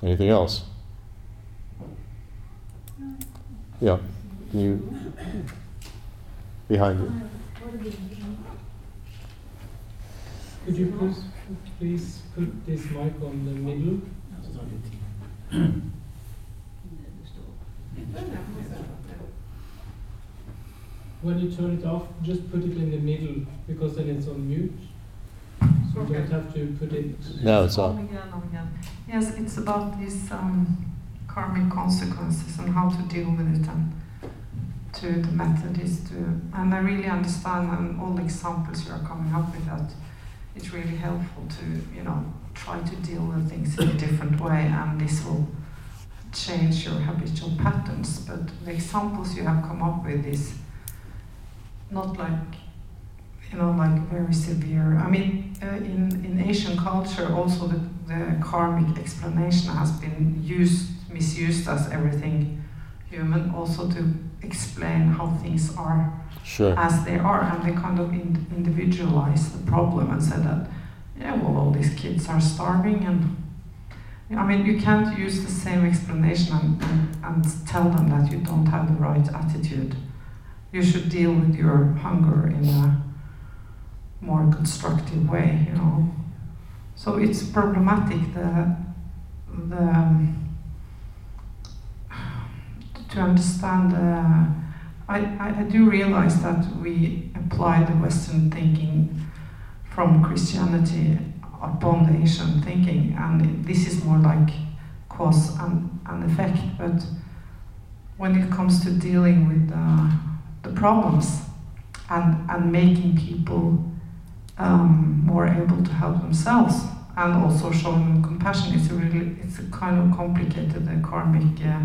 Anything else? Yeah. You behind you? Could you please, please put this mic on the middle? When you turn it off, just put it in the middle because then it's on mute. So you don't have to put it. No, it's all. On again, again. Yes, it's about these um, karmic consequences and how to deal with it and to the method is to, and I really understand and all the examples you are coming up with that it's really helpful to, you know, try to deal with things in a different way and this will change your habitual patterns. But the examples you have come up with is not like you know, like very severe. I mean, uh, in, in Asian culture, also the, the karmic explanation has been used, misused as everything human, also to explain how things are Sure. as they are, and they kind of in, individualize the problem and say that, yeah, well, all these kids are starving, and I mean, you can't use the same explanation and, and, and tell them that you don't have the right attitude. You should deal with your hunger in a more constructive way, you know. So it's problematic the the um, to understand. Uh, I, I, do realize that we apply the Western thinking from Christianity upon the Asian thinking, and this is more like cause and, and effect. But when it comes to dealing with uh, the problems and, and making people um, more able to help themselves and also showing them compassion. It's a really, it's a kind of complicated uh, karmic, uh,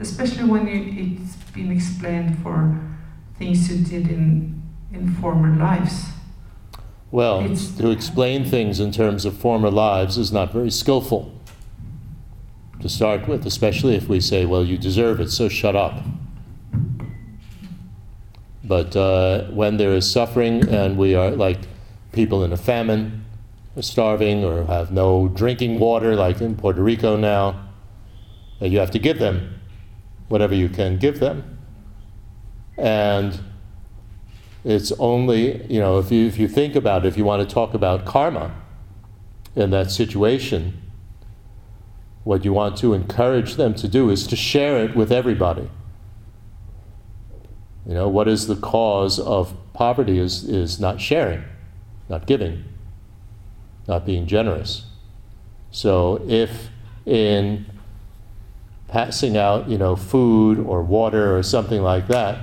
especially when you, it's been explained for things you did in in former lives. Well, It's- to explain things in terms of former lives is not very skillful to start with, especially if we say, well, you deserve it, so shut up. But uh, when there is suffering and we are like people in a famine, are starving or have no drinking water, like in Puerto Rico now, that you have to give them whatever you can give them. And it's only, you know, if you, if you think about it, if you want to talk about karma in that situation, what you want to encourage them to do is to share it with everybody. You know, what is the cause of poverty is, is not sharing, not giving, not being generous. So if in passing out, you know, food or water or something like that,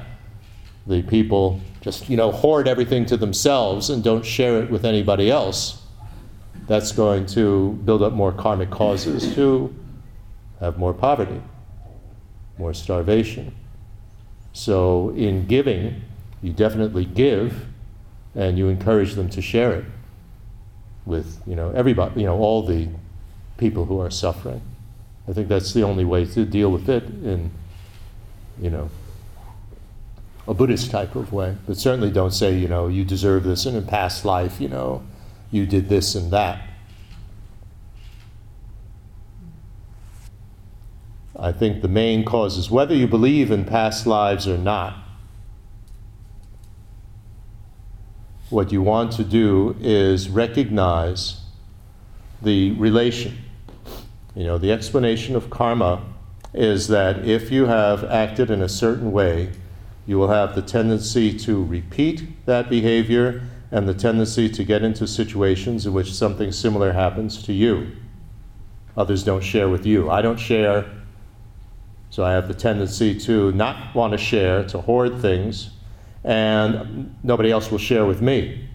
the people just, you know, hoard everything to themselves and don't share it with anybody else, that's going to build up more karmic causes to have more poverty, more starvation. So in giving, you definitely give and you encourage them to share it with, you know, everybody, you know, all the people who are suffering. I think that's the only way to deal with it in, you know, a Buddhist type of way. But certainly don't say, you know, you deserve this in a past life, you know, you did this and that. I think the main cause is whether you believe in past lives or not. What you want to do is recognize the relation. You know, the explanation of karma is that if you have acted in a certain way, you will have the tendency to repeat that behavior and the tendency to get into situations in which something similar happens to you. Others don't share with you. I don't share, so I have the tendency to not want to share, to hoard things, and nobody else will share with me,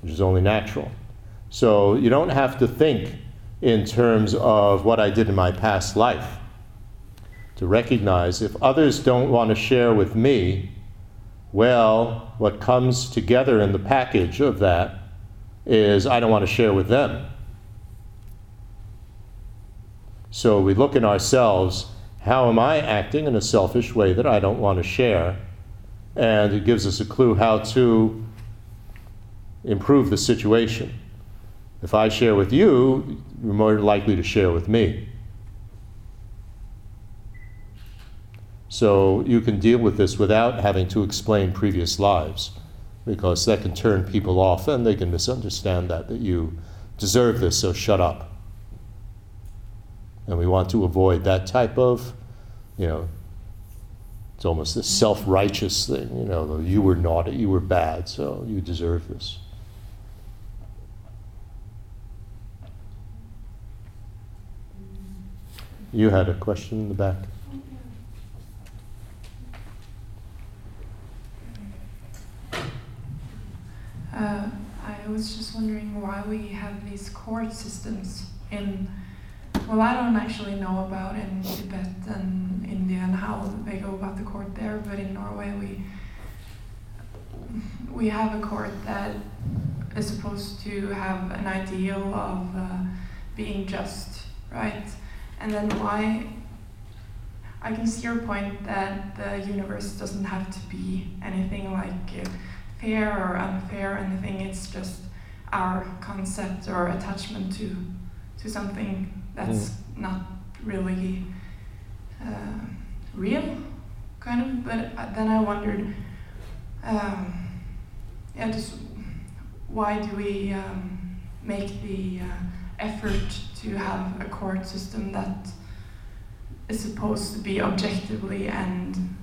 which is only natural. So you don't have to think in terms of what I did in my past life. To recognize if others don't want to share with me, well, what comes together in the package of that is I don't want to share with them. So we look in ourselves how am I acting in a selfish way that I don't want to share? And it gives us a clue how to improve the situation. If I share with you, you're more likely to share with me. So you can deal with this without having to explain previous lives, because that can turn people off and they can misunderstand that, that you deserve this, so shut up. And we want to avoid that type of, you know, it's almost a self righteous thing, you know, you were naughty, you were bad, so you deserve this. You had a question in the back. Uh, I was just wondering why we have these court systems in. Well, I don't actually know about in Tibet and India and how they go about the court there, but in Norway we we have a court that is supposed to have an ideal of uh, being just, right? And then why? I can see your point that the universe doesn't have to be anything like. Uh, fair or unfair anything. It's just our concept or attachment to to something that's mm. not really uh, real, kind of. But then I wondered, um, yeah, just why do we um, make the uh, effort to have a court system that is supposed to be objectively and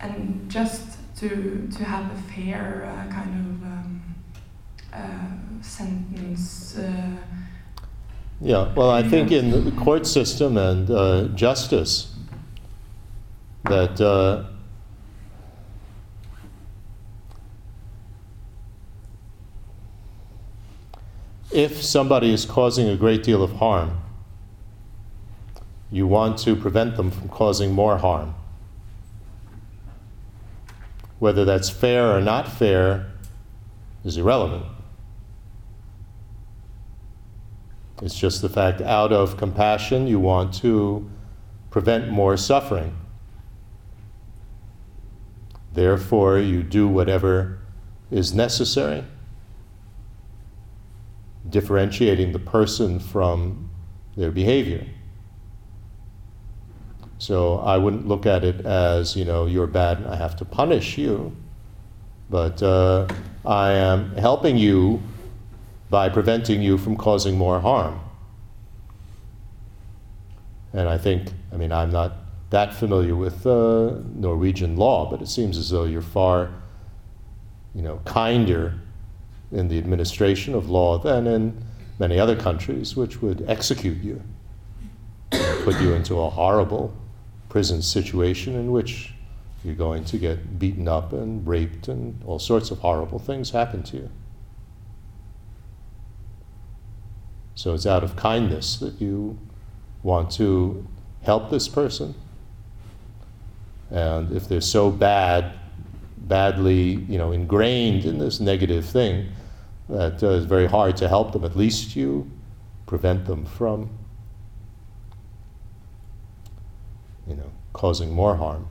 and just to to have a fair uh, kind of um, uh, sentence. Uh, yeah, well, I think in the court system and uh, justice that. Uh, if somebody is causing a great deal of harm, you want to prevent them from causing more harm. Whether that's fair or not fair is irrelevant. It's just the fact out of compassion, you want to prevent more suffering. Therefore, you do whatever is necessary, differentiating the person from their behavior. So I wouldn't look at it as, you know, you're bad and I have to punish you. But uh, I am helping you by preventing you from causing more harm. And I think, I mean, I'm not that familiar with uh, Norwegian law, but it seems as though you're far, you know, kinder in the administration of law than in many other countries, which would execute you, put you into a horrible prison situation in which you're going to get beaten up and raped and all sorts of horrible things happen to you. So it's out of kindness that you want to help this person. And if they're so bad, badly, you know, ingrained in this negative thing, that uh, it's very hard to help them. At least you prevent them from you know, causing more harm.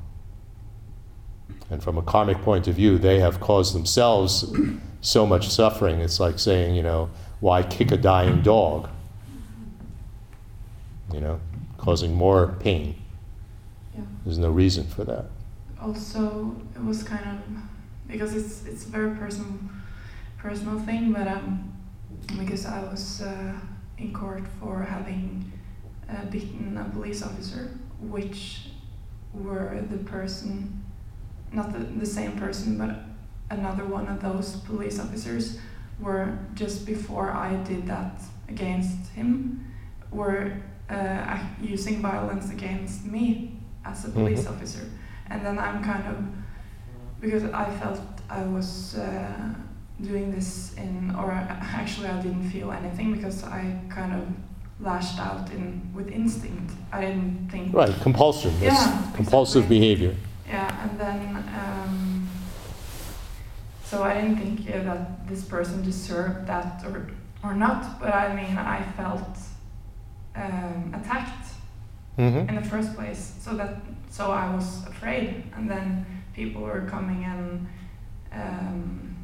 And from a karmic point of view, they have caused themselves so much suffering. It's like saying, you know, why kick a dying dog? you know, causing more pain. Yeah. There's no reason for that. Also, it was kind of because it's it's a very personal personal thing, but um, because I was uh, in court for having uh, beaten a police officer, which were the person, not the, the same person, but another one of those police officers were just before I did that against him, were uh, using violence against me as a police Mhm. officer. And then I'm kind of, because I felt I was uh, doing this in, or actually I didn't feel anything because I kind of lashed out in with instinct. I didn't think. Right, compulsion. Yeah, compulsive exactly. behavior. Yeah, and then um, so I didn't think uh, that this person deserved that or or not, but I mean I felt um, attacked hmm in the first place, so that so I was afraid, and then people were coming and um,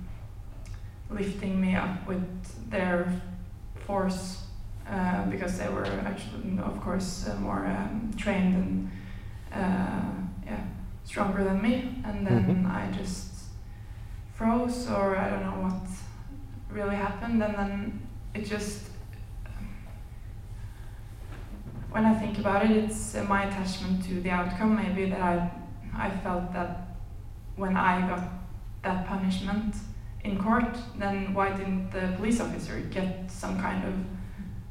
lifting me up with their force uh, because they were actually, of course, uh, more um, trained and uh, yeah, stronger than me. And then Mhm. I just froze, or I don't know what really happened. And then it just, when I think about it, it's uh, my attachment to the outcome. Maybe that I, I felt that when I got that punishment in court, then why didn't the police officer get some kind of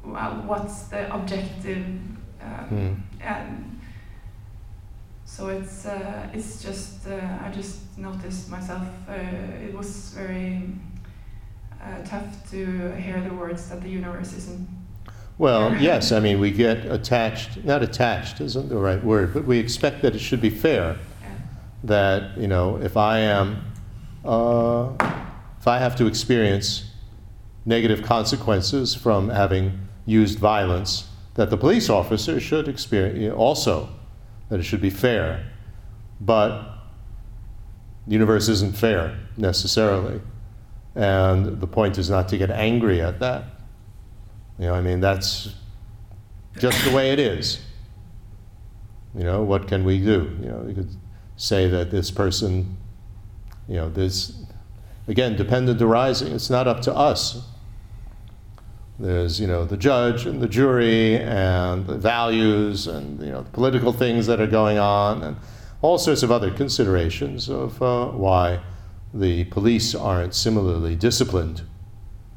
well, what's the objective? Um, Hmm. and so it's uh, it's just uh, I just noticed myself. Uh, it was very uh, tough to hear the words that the universe isn't. Well, yes, I mean, we get attached, not attached isn't the right word, but we expect that it should be fair. Yeah. That, you know, if I am, uh, if I have to experience negative consequences from having used violence, that the police officer should experience also, that it should be fair. But the universe isn't fair necessarily. And the point is not to get angry at that. You know, I mean, that's just the way it is. You know, what can we do? You know, you could say that this person, you know, this, again, dependent arising, it's not up to us. There's, you know, the judge and the jury and the values and, you know, the political things that are going on and all sorts of other considerations of uh, why the police aren't similarly disciplined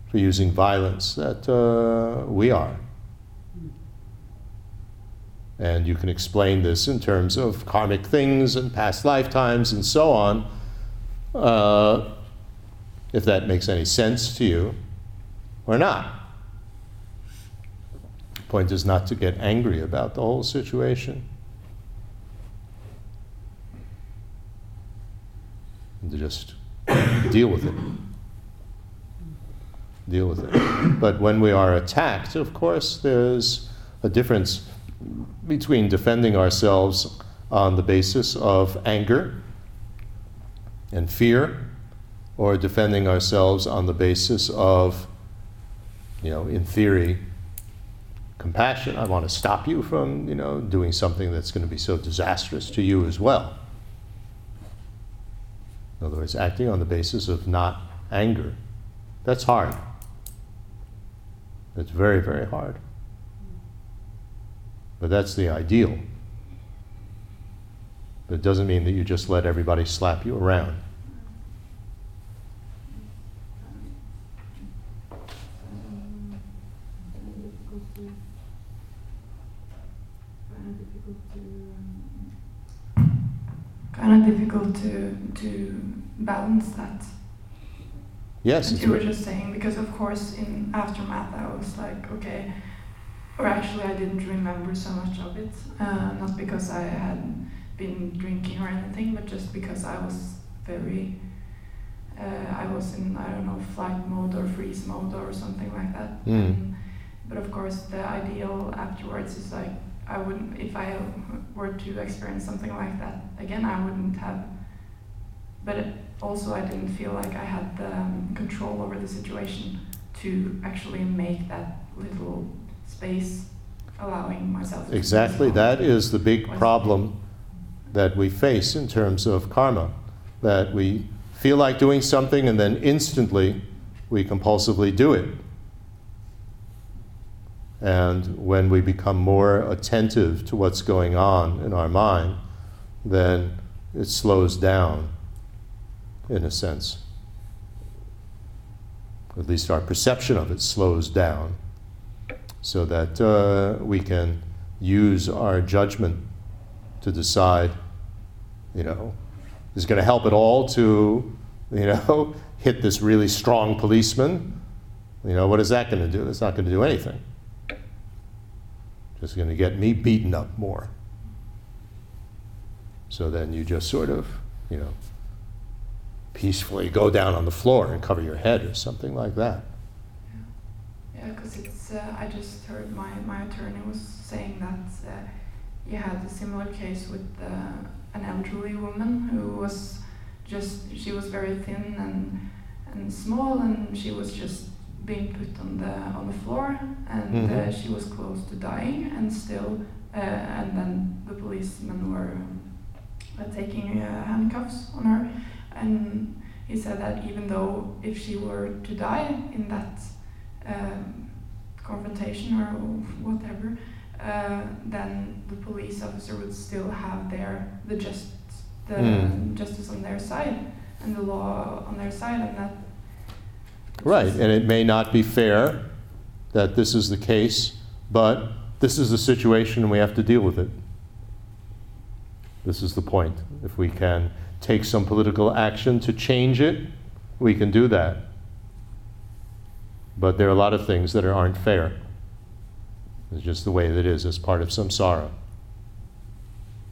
for using violence that uh, we are. And you can explain this in terms of karmic things and past lifetimes and so on, uh, if that makes any sense to you or not. Point is not to get angry about the whole situation. To just deal with it deal with it. But when we are attacked, of course, there's a difference between defending ourselves on the basis of anger and fear, or defending ourselves on the basis of, you know, in theory, compassion. I want to stop you from, you know, doing something that's going to be so disastrous to you as well. In other words, acting on the basis of not anger. That's hard. It's very, very hard. But that's the ideal. But it doesn't mean that you just let everybody slap you around. Kind of difficult to to balance that. Yes, you were just saying, because of course in aftermath I was like, okay, or actually I didn't remember so much of it, uh, not because I had been drinking or anything, but just because I was very, uh, I was in I don't know flight mode or freeze mode or something like that. Mm. And, but of course the ideal afterwards is like I wouldn't if I were to experience something like that again I wouldn't have. But it, also I didn't feel like I had the um, control over the situation to actually make that little space allowing myself. Exactly. That is the big problem that we face in terms of karma. That we feel like doing something and then instantly we compulsively do it. And when we become more attentive to what's going on in our mind, then it slows down, in a sense. At least our perception of it slows down so that uh, we can use our judgment to decide, you know, is it going to help at all to, you know, hit this really strong policeman? You know, what is that going to do? It's not going to do anything. Just going to get me beaten up more. So then you just sort of, you know, peacefully go down on the floor and cover your head or something like that. Yeah, because it's. Uh, I just heard my, my attorney was saying that uh, he had a similar case with uh, an elderly woman who was just. She was very thin and and small, and she was just being put on the on the floor, and uh, Mhm. she was close to dying, and still. Uh, and then the policemen were uh, taking uh, handcuffs on her, and he said that even though if she were to die in that um, confrontation or whatever, uh, then the police officer would still have their the just the Mm. justice on their side and the law on their side, and that. Right, and it may not be fair that this is the case, but this is the situation and we have to deal with it. This is the point. If we can take some political action to change it, we can do that. But there are a lot of things that are, aren't fair. It's just the way that it is as part of samsara.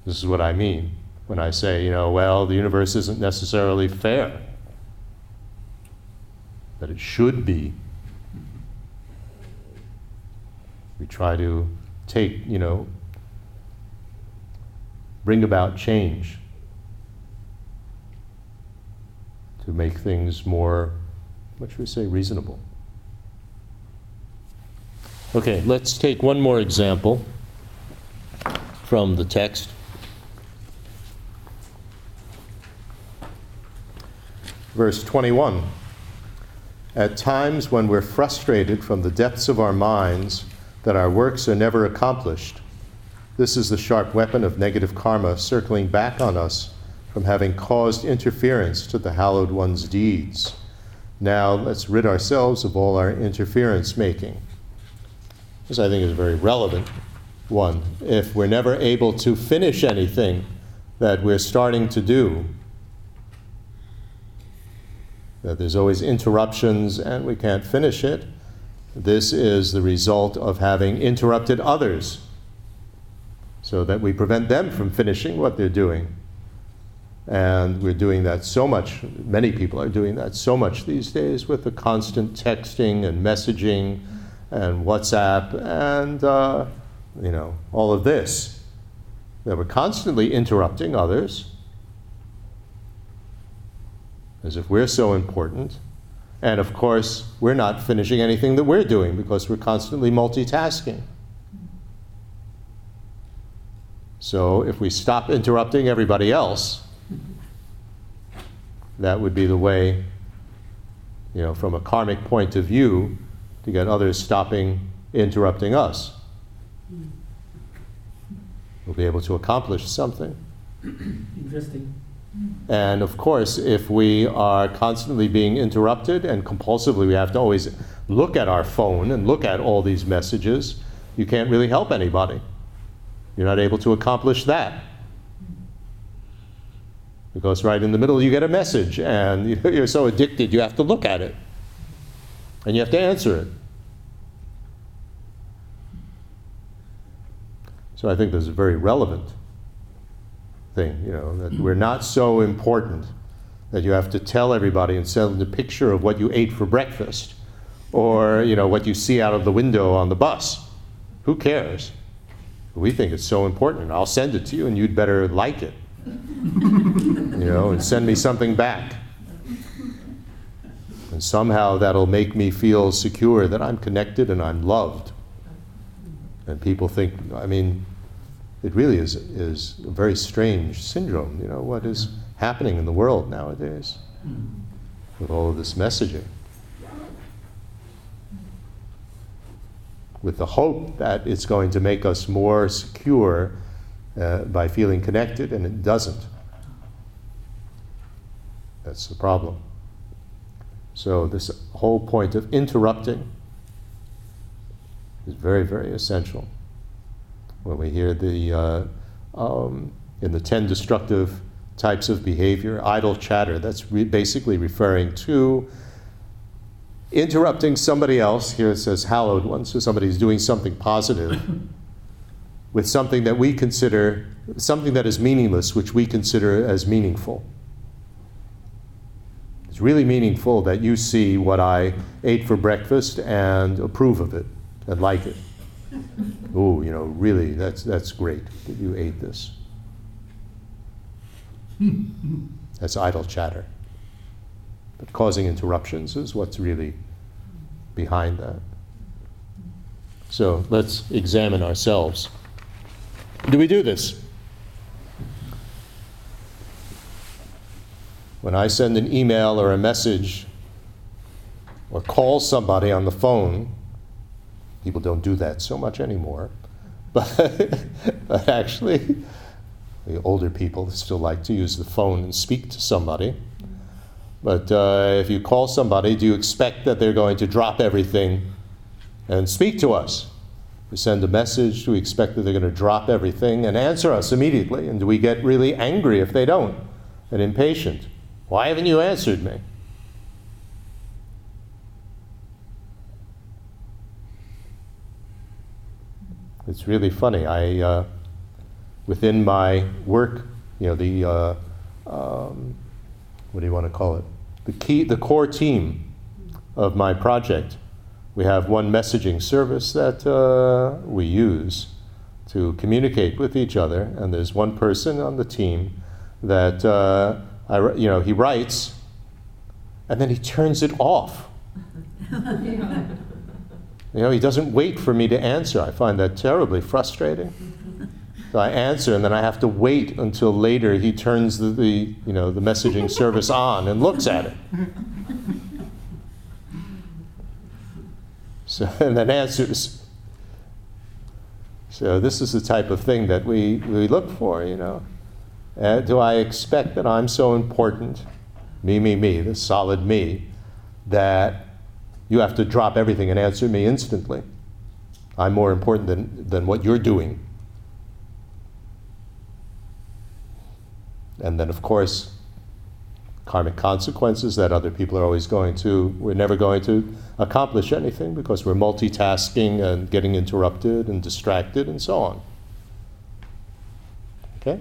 This is what I mean when I say, you know, well, the universe isn't necessarily fair that it should be. We try to take, you know, bring about change to make things more, what should we say, reasonable. Okay, let's take one more example from the text. Verse 21. At times when we're frustrated from the depths of our minds that our works are never accomplished, this is the sharp weapon of negative karma circling back on us from having caused interference to the hallowed one's deeds. Now let's rid ourselves of all our interference making. This, I think, is a very relevant one. If we're never able to finish anything that we're starting to do, that there's always interruptions and we can't finish it. This is the result of having interrupted others so that we prevent them from finishing what they're doing. And we're doing that so much, many people are doing that so much these days with the constant texting and messaging and WhatsApp and, uh, you know, all of this. That we're constantly interrupting others as if we're so important. And of course, we're not finishing anything that we're doing because we're constantly multitasking. So if we stop interrupting everybody else, that would be the way, you know, from a karmic point of view, to get others stopping interrupting us. We'll be able to accomplish something. Interesting. And of course, if we are constantly being interrupted and compulsively we have to always look at our phone and look at all these messages, you can't really help anybody. You're not able to accomplish that. Because right in the middle you get a message and you're so addicted you have to look at it. And you have to answer it. So I think this is very relevant thing, you know, that we're not so important that you have to tell everybody and send them the picture of what you ate for breakfast or, you know, what you see out of the window on the bus. Who cares? We think it's so important. I'll send it to you and you'd better like it. you know, and send me something back. And somehow that'll make me feel secure that I'm connected and I'm loved. And people think, I mean, it really is, is a very strange syndrome. You know, what is happening in the world nowadays with all of this messaging? With the hope that it's going to make us more secure uh, by feeling connected, and it doesn't. That's the problem. So, this whole point of interrupting is very, very essential. When we hear the, uh, um, in the 10 destructive types of behavior, idle chatter, that's re- basically referring to interrupting somebody else. Here it says hallowed one, so somebody's doing something positive with something that we consider, something that is meaningless, which we consider as meaningful. It's really meaningful that you see what I ate for breakfast and approve of it and like it. Oh, you know, really, that's, that's great that you ate this. That's idle chatter. But causing interruptions is what's really behind that. So let's examine ourselves. Do we do this? When I send an email or a message or call somebody on the phone, people don't do that so much anymore. But, but actually, the older people still like to use the phone and speak to somebody. But uh, if you call somebody, do you expect that they're going to drop everything and speak to us? We send a message, do we expect that they're going to drop everything and answer us immediately? And do we get really angry if they don't and impatient? Why haven't you answered me? It's really funny. I, uh, within my work, you know, the, uh, um, what do you want to call it? The key, the core team of my project. We have one messaging service that uh, we use to communicate with each other, and there's one person on the team that uh, I, you know, he writes, and then he turns it off. You know, he doesn't wait for me to answer. I find that terribly frustrating. So I answer, and then I have to wait until later he turns the, the you know the messaging service on and looks at it. So and then answers. So this is the type of thing that we, we look for, you know. Uh, do I expect that I'm so important, me, me, me, the solid me, that you have to drop everything and answer me instantly. I'm more important than, than what you're doing. And then, of course, karmic consequences that other people are always going to, we're never going to accomplish anything because we're multitasking and getting interrupted and distracted and so on. Okay?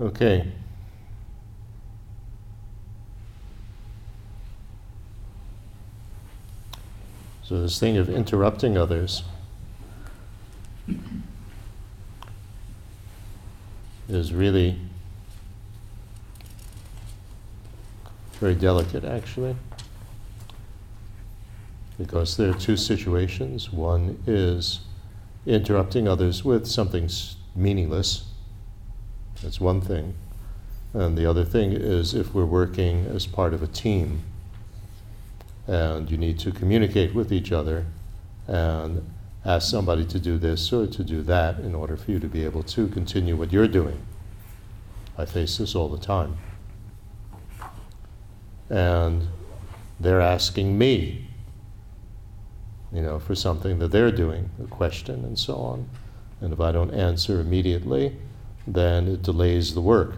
Okay. So, this thing of interrupting others is really very delicate, actually, because there are two situations. One is interrupting others with something meaningless, that's one thing. And the other thing is if we're working as part of a team and you need to communicate with each other and ask somebody to do this or to do that in order for you to be able to continue what you're doing. I face this all the time. And they're asking me, you know, for something that they're doing, a question and so on. And if I don't answer immediately, then it delays the work.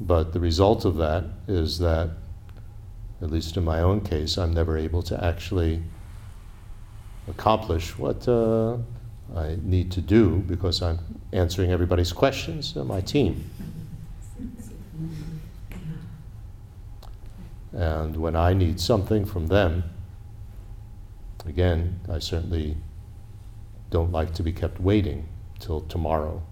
But the result of that is that, at least in my own case, I'm never able to actually accomplish what uh, I need to do because I'm answering everybody's questions on my team. And when I need something from them, again, I certainly don't like to be kept waiting till tomorrow.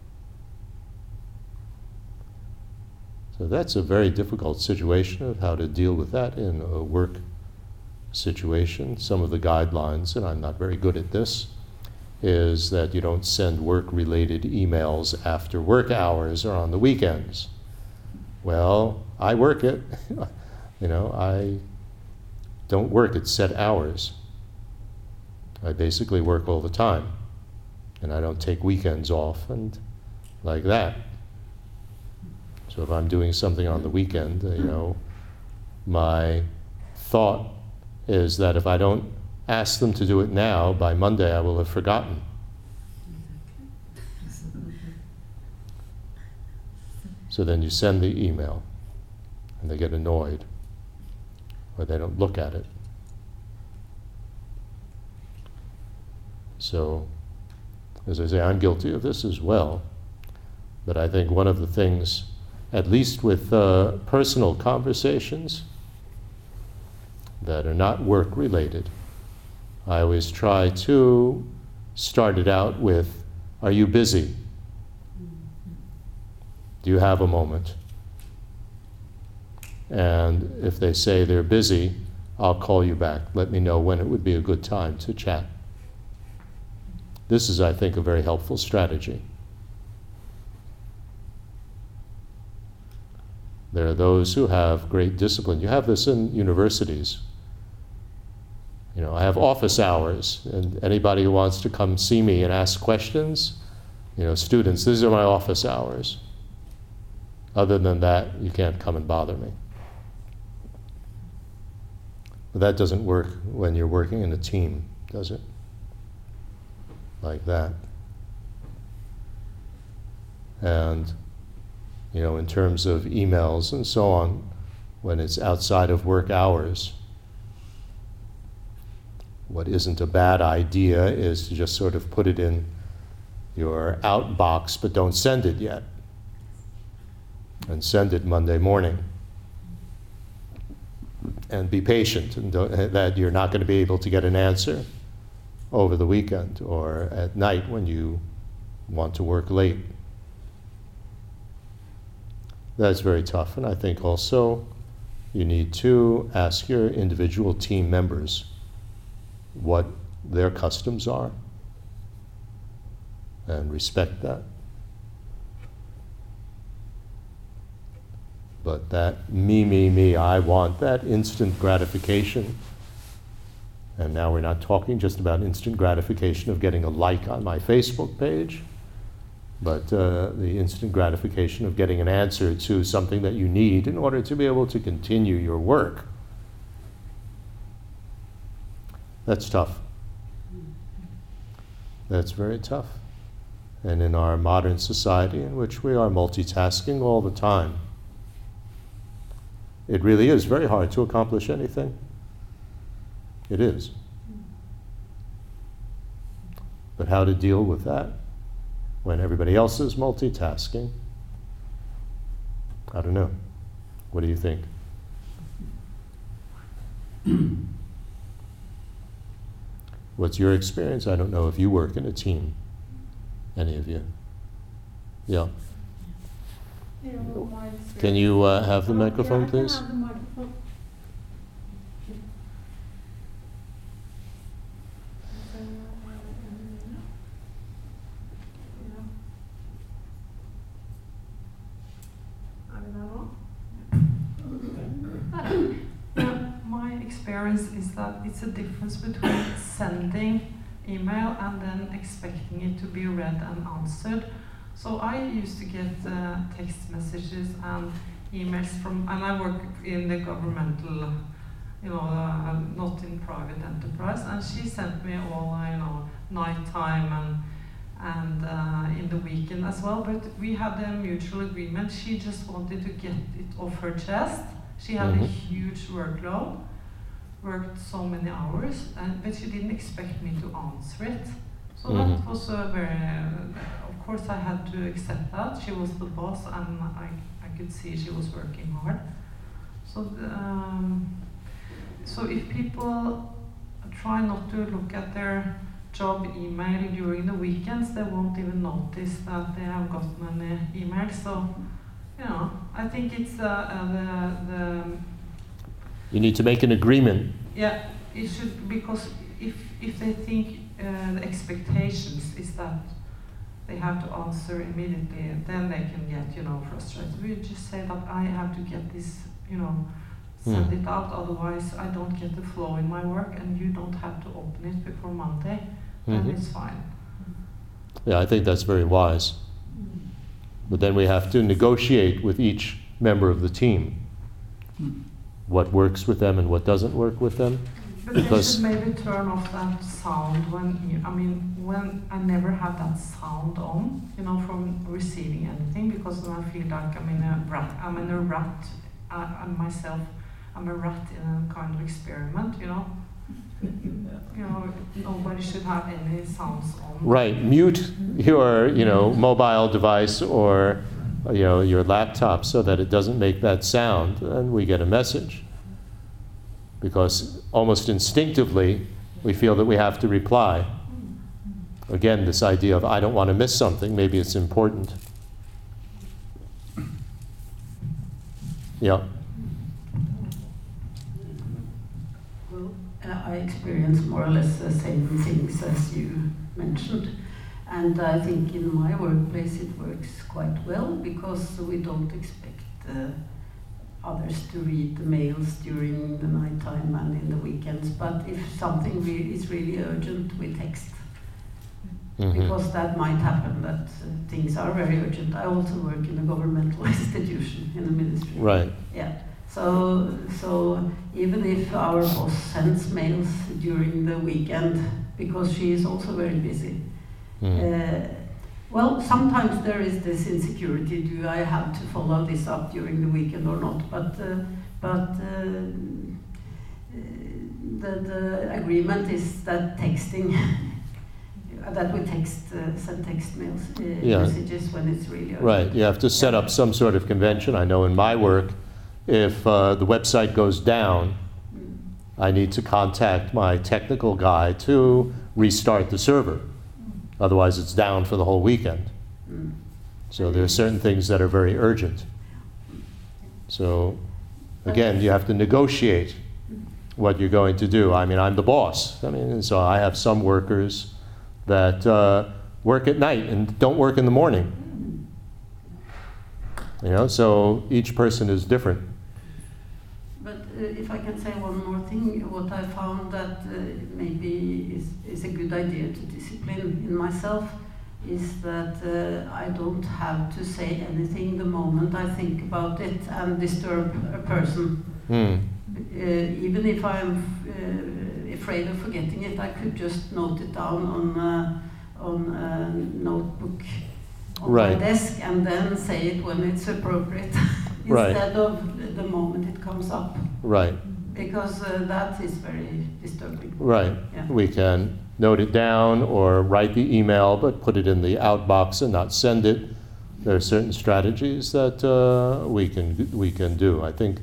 So that's a very difficult situation of how to deal with that in a work situation. Some of the guidelines, and I'm not very good at this, is that you don't send work related emails after work hours or on the weekends. Well, I work it. you know, I don't work at set hours. I basically work all the time and I don't take weekends off and like that. So if I'm doing something on the weekend, you mm-hmm. know, my thought is that if I don't ask them to do it now, by Monday I will have forgotten. So then you send the email and they get annoyed or they don't look at it. So as I say, I'm guilty of this as well. But I think one of the things, at least with uh, personal conversations that are not work related, I always try to start it out with Are you busy? Do you have a moment? And if they say they're busy, I'll call you back. Let me know when it would be a good time to chat. This is, I think, a very helpful strategy. There are those who have great discipline. You have this in universities. You know, I have office hours, and anybody who wants to come see me and ask questions, you know, students, these are my office hours. Other than that, you can't come and bother me. But that doesn't work when you're working in a team, does it? Like that. And, you know, in terms of emails and so on, when it's outside of work hours, what isn't a bad idea is to just sort of put it in your outbox, but don't send it yet. And send it Monday morning. And be patient, and that you're not going to be able to get an answer over the weekend or at night when you want to work late. That's very tough. And I think also you need to ask your individual team members what their customs are and respect that. But that me, me, me, I want that instant gratification and now we're not talking just about instant gratification of getting a like on my Facebook page, but uh, the instant gratification of getting an answer to something that you need in order to be able to continue your work. That's tough. That's very tough. And in our modern society, in which we are multitasking all the time, it really is very hard to accomplish anything. It is. But how to deal with that when everybody else is multitasking? I don't know. What do you think? What's your experience? I don't know if you work in a team, any of you. Yeah. Can you uh, have the microphone, please? It's a difference between sending email and then expecting it to be read and answered. So I used to get uh, text messages and emails from, and I work in the governmental, you know, uh, not in private enterprise. And she sent me all, uh, you know, nighttime and and uh, in the weekend as well. But we had a mutual agreement. She just wanted to get it off her chest. She had a Mhm. huge workload, worked so many hours, and, but she didn't expect me to answer it. So that Mhm. was a very, of course, I had to accept that. She was the boss, and I, I could see she was working hard. So, the, um, so if people try not to look at their job email during the weekends, they won't even notice that they have gotten any email. So, you know, I think it's uh, uh, the, the You need to make an agreement. yeah, it should because if if they think uh, the expectations is that they have to answer immediately, then they can get you know frustrated. We just say that I have to get this, you know, send Hmm. it out. Otherwise, I don't get the flow in my work, and you don't have to open it before Monday. Mhm. And it's fine. Yeah, I think that's very wise. But then we have to negotiate with each member of the team what works with them and what doesn't work with them. But they Because- should maybe turn off that sound when you, I mean, when I never had that sound on, you know, from receiving anything because then I feel like I'm in a rat, I'm in a rat, uh, I'm myself, I'm a rat in a kind of experiment, you know. You know, nobody should have any sounds on. Right, mute your, you know, mobile device or, you know, your laptop so that it doesn't make that sound, and we get a message. Because almost instinctively, we feel that we have to reply. Again, this idea of I don't want to miss something, maybe it's important. Yeah. Well, uh, I experience more or less the same things as you mentioned. And I think in my workplace it works quite well because we don't expect uh, others to read the mails during the night time and in the weekends. But if something re- is really urgent, we text. Mhm. Because that might happen, that uh, things are very urgent. I also work in a governmental institution in the ministry. Right. Yeah. So, so even if our boss sends mails during the weekend, because she is also very busy, Mm. uh, well, sometimes there is this insecurity: do I have to follow this up during the weekend or not? But, uh, but uh, the, the agreement is that texting. That we text, uh, send text mails, uh, Yeah. messages when it's really urgent. Right, you have to set up some sort of convention. I know in my work, if uh, the website goes down, Mm. I need to contact my technical guy to restart the server. Otherwise, it's down for the whole weekend. Mm. So there are certain things that are very urgent. So again, you have to negotiate what you're going to do. I mean, I'm the boss. I mean, and so I have some workers that uh, work at night and don't work in the morning. You know, so each person is different. But uh, if I can say one more thing, what I found that uh, maybe is, is a good idea to in myself is that uh, I don't have to say anything the moment I think about it and disturb a person. Hmm. Uh, even if I'm uh, afraid of forgetting it, I could just note it down on uh, on a notebook on Right. my desk and then say it when it's appropriate Right. instead of the moment it comes up Right, because uh, that is very disturbing. right. Yeah. We can note it down or write the email but put it in the outbox and not send it. There are certain strategies that uh, we can we can do. I think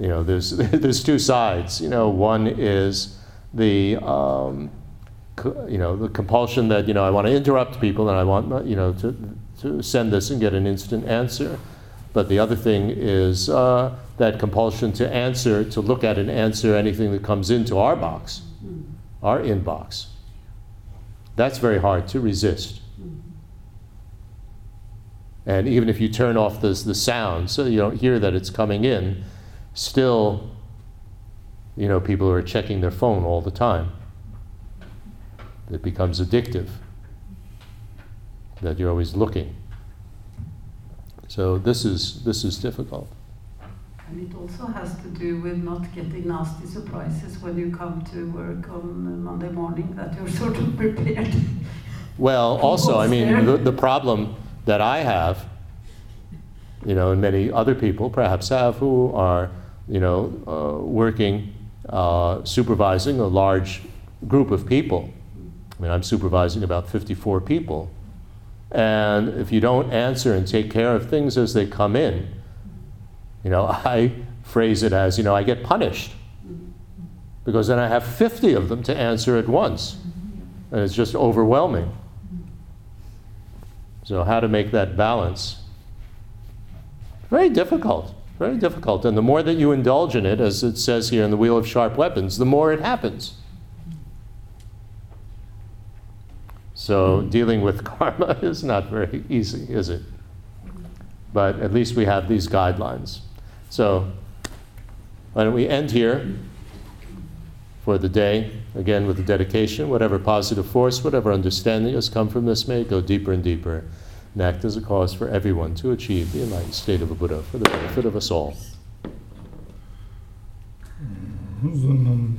you know there's there's two sides. You know, one is the um, co- you know the compulsion that you know I want to interrupt people and I want you know to to send this and get an instant answer. But the other thing is uh, that compulsion to answer, to look at and answer anything that comes into our box, our inbox. That's very hard to resist. And even if you turn off the, the sound so you don't hear that it's coming in, still, you know, people are checking their phone all the time. It becomes addictive, that you're always looking. So this is, this is difficult. And it also has to do with not getting nasty surprises when you come to work on Monday morning, that you're sort of prepared. Well, also, I mean, the, the problem that I have, you know, and many other people perhaps have who are, you know, uh, working, uh, supervising a large group of people. I mean, I'm supervising about 54 people. And if you don't answer and take care of things as they come in, you know, I phrase it as, you know, I get punished. Because then I have 50 of them to answer at once. And it's just overwhelming. So, how to make that balance? Very difficult, very difficult. And the more that you indulge in it, as it says here in the Wheel of Sharp Weapons, the more it happens. So, dealing with karma is not very easy, is it? But at least we have these guidelines. So, why don't we end here for the day? Again, with the dedication, whatever positive force, whatever understanding has come from this, may go deeper and deeper and act as a cause for everyone to achieve the enlightened state of a Buddha for the benefit of us all. Zunam